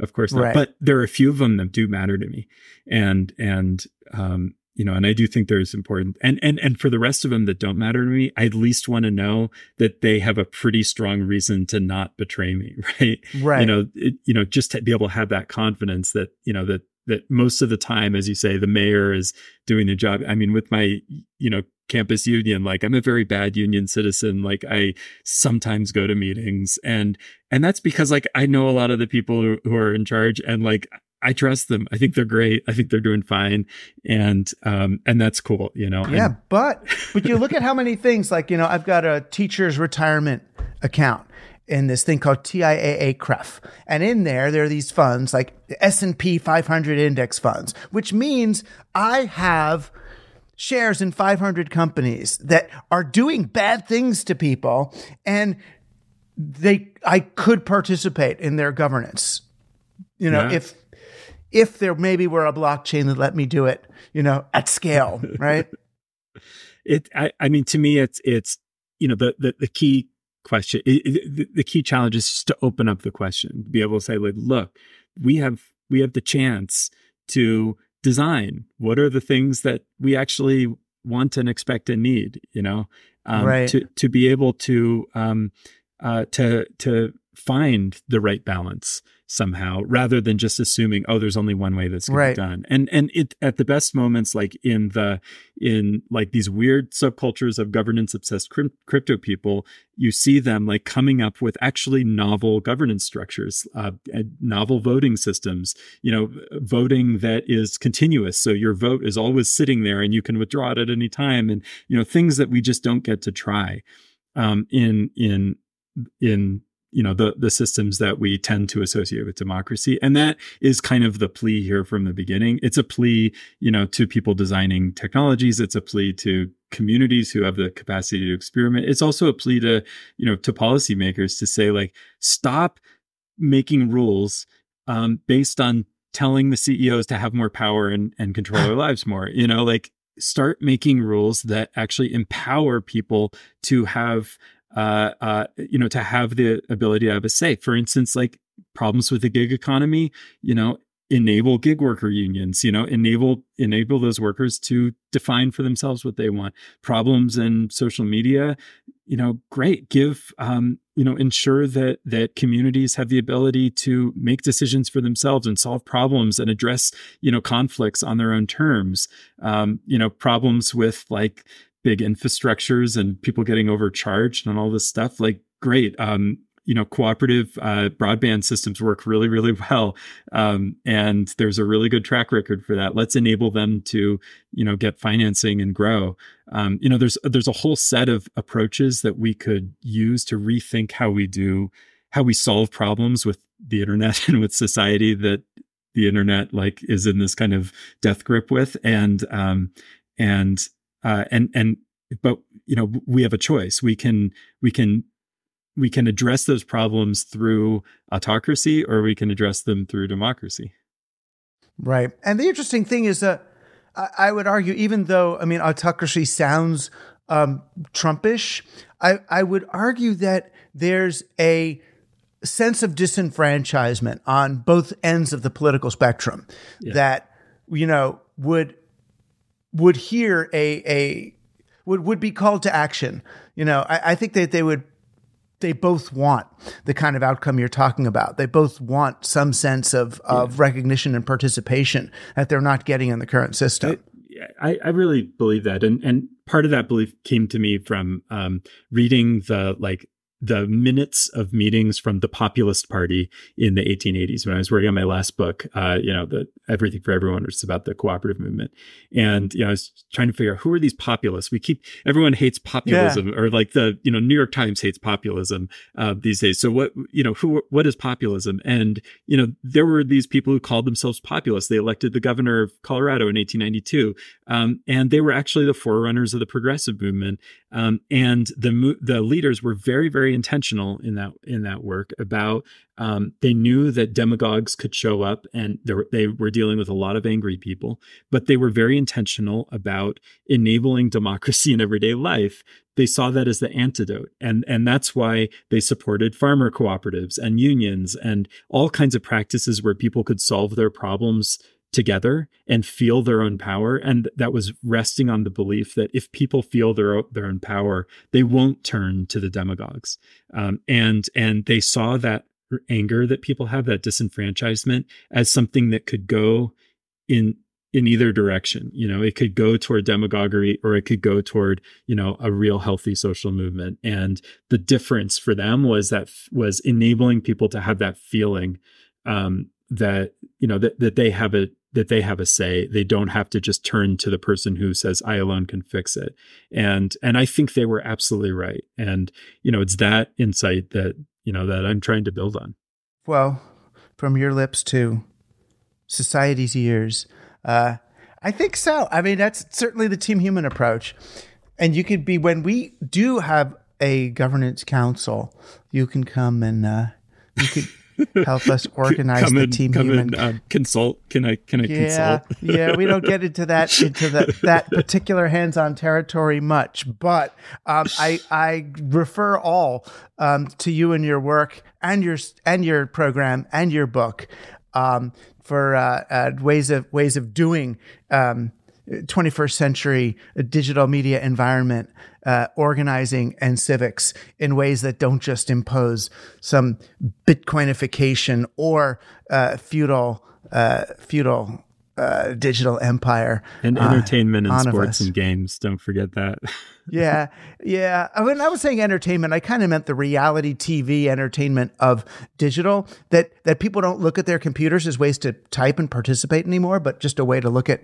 S2: Of course not. Right. But there are a few of them that do matter to me. And, and, um, you know, and I do think there's important and, and, and for the rest of them that don't matter to me, I at least want to know that they have a pretty strong reason to not betray me. Right.
S1: Right.
S2: You know, it, you know, just to be able to have that confidence that, you know, that that most of the time, as you say, the mayor is doing the job. I mean, with my, you know, campus union, like I'm a very bad union citizen. Like I sometimes go to meetings and, and that's because like I know a lot of the people who, are in charge and like I trust them. I think they're great. I think they're doing fine. And, um, and that's cool, you know?
S1: Yeah.
S2: And,
S1: but, but you look at how many things like, you know, I've got a teacher's retirement account in this thing called TIAA CREF. And in there, there are these funds like S&P 500 index funds, which means I have shares in 500 companies that are doing bad things to people and they I could participate in their governance. You know, yeah. if if there maybe were a blockchain that let me do it, you know, at scale, right?
S2: it I, I mean to me it's it's you know the the, the key question. It, it, the key challenge is just to open up the question, be able to say, like, look, we have we have the chance to design. What are the things that we actually want and expect and need? You know, um,
S1: right.
S2: to to be able to um, uh, to to find the right balance somehow rather than just assuming oh there's only one way that's going right. to be done and and it at the best moments like in the in like these weird subcultures of governance obsessed crypto people you see them like coming up with actually novel governance structures uh, novel voting systems you know voting that is continuous so your vote is always sitting there and you can withdraw it at any time and you know things that we just don't get to try um, in in in you know the the systems that we tend to associate with democracy. And that is kind of the plea here from the beginning. It's a plea you know to people designing technologies. It's a plea to communities who have the capacity to experiment. It's also a plea to you know to policymakers to say like stop making rules um, based on telling the CEOs to have more power and, and control their lives more. You know like start making rules that actually empower people to have uh, uh, you know, to have the ability to have a say. For instance, like problems with the gig economy, you know, enable gig worker unions, you know, enable enable those workers to define for themselves what they want. Problems in social media, you know, great. Give um, you know ensure that that communities have the ability to make decisions for themselves and solve problems and address you know conflicts on their own terms um, you know problems with like big infrastructures and people getting overcharged and all this stuff like great. Um, you know cooperative uh, broadband systems work really really well um, and there's a really good track record for that. Let's enable them to you know get financing and grow. Um, you know there's there's a whole set of approaches that we could use to rethink how we do how we solve problems with the internet and with society that the internet like is in this kind of death grip with. And um and uh and and but you know we have a choice we can we can we can address those problems through autocracy or we can address them through democracy.
S1: Right. And the interesting thing is that I, would argue, even though, I mean, autocracy sounds um, Trumpish, I, I would argue that there's a sense of disenfranchisement on both ends of the political spectrum yeah. that, you know, would would hear a a would would be called to action. You know, I, I think that they would they both want the kind of outcome you're talking about. They both want some sense of, of yeah. recognition and participation that they're not getting in the current system.
S2: I, I really believe that, and and part of that belief came to me from um, reading the like the minutes of meetings from the populist party in the 1880s when I was working on my last book, uh, you know, the Everything for Everyone, which is about the cooperative movement. And, you know, I was trying to figure out who are these populists? We keep, everyone hates populism yeah. or like the, you know, New York Times hates populism uh, these days. So what, you know, who, what is populism? And, you know, there were these people who called themselves populists. They elected the governor of Colorado in 1892. Um, and they were actually the forerunners of the progressive movement. Um, and the, the leaders were very, very intentional in that in that work about um, they knew that demagogues could show up and they were dealing with a lot of angry people, but they were very intentional about enabling democracy in everyday life. They saw that as the antidote. And, and that's why they supported farmer cooperatives and unions and all kinds of practices where people could solve their problems together and feel their own power. And that was resting on the belief that if people feel their their own power they won't turn to the demagogues. Um, and and they saw that anger that people have that disenfranchisement as something that could go in in either direction. You know it could go toward demagoguery or it could go toward you know a real healthy social movement. And the difference for them was that was enabling people to have that feeling um, that you know that, that they have a that they have a say. They don't have to just turn to the person who says i alone can fix it. And and i think they were absolutely right. And you know it's that insight that you know that i'm trying to build on.
S1: Well from your lips to society's ears. Uh i think so. I mean that's certainly the team human approach. And you could be when we do have a governance council you can come and uh you could help us organize the team
S2: come human. And, uh, consult. Can I? Can I
S1: yeah,
S2: consult?
S1: yeah, we don't get into that into the, that particular hands-on territory much, but um, I I refer all um, to you and your work and your and your program and your book um, for uh, uh, ways of ways of doing. Um, 21st century digital media environment uh, organizing and civics in ways that don't just impose some Bitcoinification or uh, feudal uh, feudal uh, digital empire
S2: and uh, entertainment and sports and games. Don't forget that.
S1: yeah, yeah. When I was saying entertainment, I kind of meant the reality TV entertainment of digital. That that people don't look at their computers as ways to type and participate anymore, but just a way to look at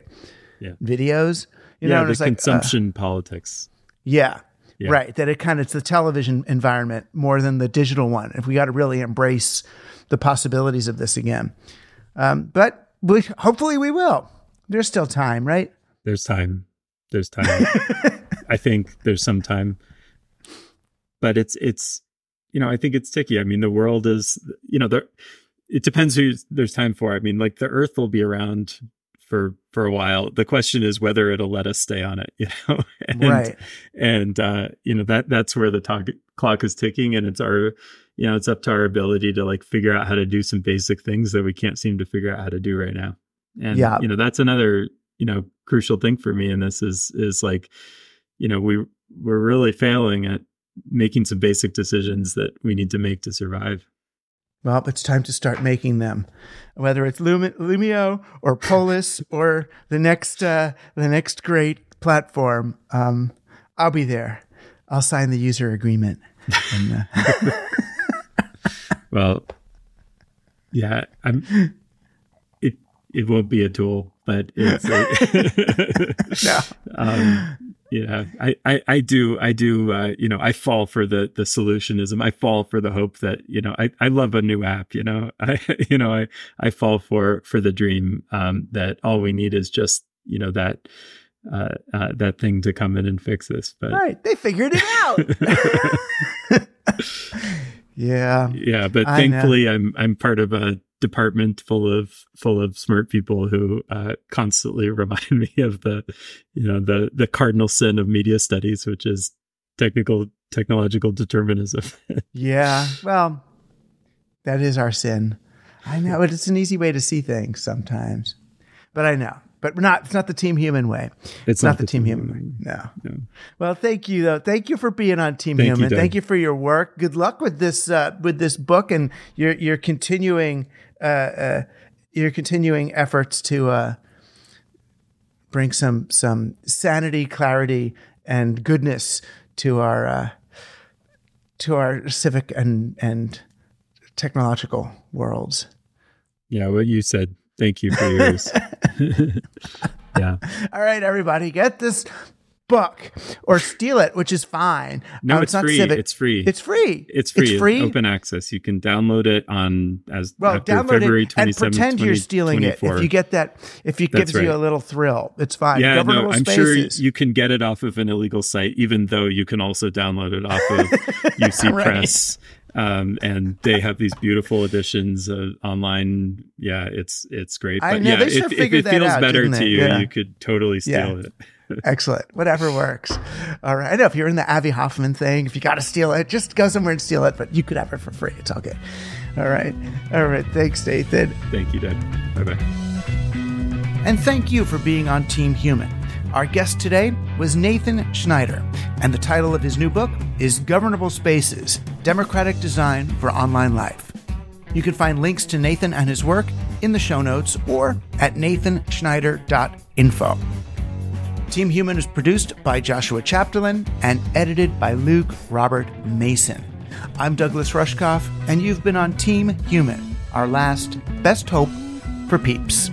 S1: yeah. videos.
S2: You yeah, know, the consumption like, uh, politics.
S1: Yeah, yeah, right. That it kind of it's the television environment more than the digital one. If we got to really embrace the possibilities of this again, um, but we, hopefully we will. There's still time, right?
S2: There's time. There's time. I think there's some time, but it's it's you know I think it's sticky. I mean, the world is you know there. It depends who there's time for. I mean, like the Earth will be around for for a while. The question is whether it'll let us stay on it, you know. and,
S1: right.
S2: And uh, you know that that's where the talk, clock is ticking, and it's our, you know, it's up to our ability to like figure out how to do some basic things that we can't seem to figure out how to do right now. And yeah. you know, that's another you know crucial thing for me. And this is is like, you know, we we're really failing at making some basic decisions that we need to make to survive.
S1: Well, it's time to start making them, whether it's Lumi- Loomio or Polis or the next uh, the next great platform. Um, I'll be there. I'll sign the user agreement. And, uh,
S2: well, yeah, I'm. It it won't be a tool, but it's. A, no. um, yeah, I, I, I do, I do, uh, you know, I fall for the, the solutionism. I fall for the hope that, you know, I, I love a new app, you know, I, you know, I, I fall for, for the dream, um, that all we need is just, you know, that, uh, uh, that thing to come in and fix this. But
S1: right, they figured it out. yeah,
S2: yeah, but I thankfully, know. I'm I'm part of a department full of full of smart people who uh, constantly remind me of the you know the the cardinal sin of media studies, which is technical technological determinism.
S1: yeah, well, that is our sin. I know but it's an easy way to see things sometimes, but I know but we're not. It's not the Team Human way. It's, not, not, the, Team, Human, way. No. no. Well, thank you though. Thank you for being on Team thank Human. You, thank you for your work. Good luck with this uh, with this book and your your continuing uh, uh, your continuing efforts to uh, bring some some sanity, clarity, and goodness to our uh, to our civic and and technological worlds.
S2: Yeah, what you said Thank you for yours. yeah.
S1: All right, everybody, get this book or steal it, which is fine.
S2: No, it's, it's free. Civic. It's free.
S1: It's free.
S2: It's free. It's free. open access. You can download it on as well. Download February it
S1: and pretend you're stealing it. If you get that, if it gives right. you a little thrill, it's fine.
S2: Yeah, no, I'm spaces. sure you can get it off of an illegal site, even though you can also download it off of UC right. Press um, and they have these beautiful editions uh, online. Yeah, it's it's great.
S1: But know,
S2: yeah, if, if, it feels
S1: out,
S2: better to you,
S1: yeah.
S2: you could totally steal
S1: yeah.
S2: it.
S1: Excellent. Whatever works. All right. I know if you're in the Abbie Hoffman thing, if you got to steal it, just go somewhere and steal it, but you could have it for free. It's all good. All right. All right. Thanks, Nathan.
S2: Thank you, Dad. Bye bye.
S1: And thank you for being on Team Human. Our guest today was Nathan Schneider, and the title of his new book is Governable Spaces Democratic Design for Online Life. You can find links to Nathan and his work in the show notes or at nathanschneider.info. Team Human is produced by Joshua Chapdelaine and edited by Luke Robert Mason. I'm Douglas Rushkoff, and you've been on Team Human, our last best hope for peeps.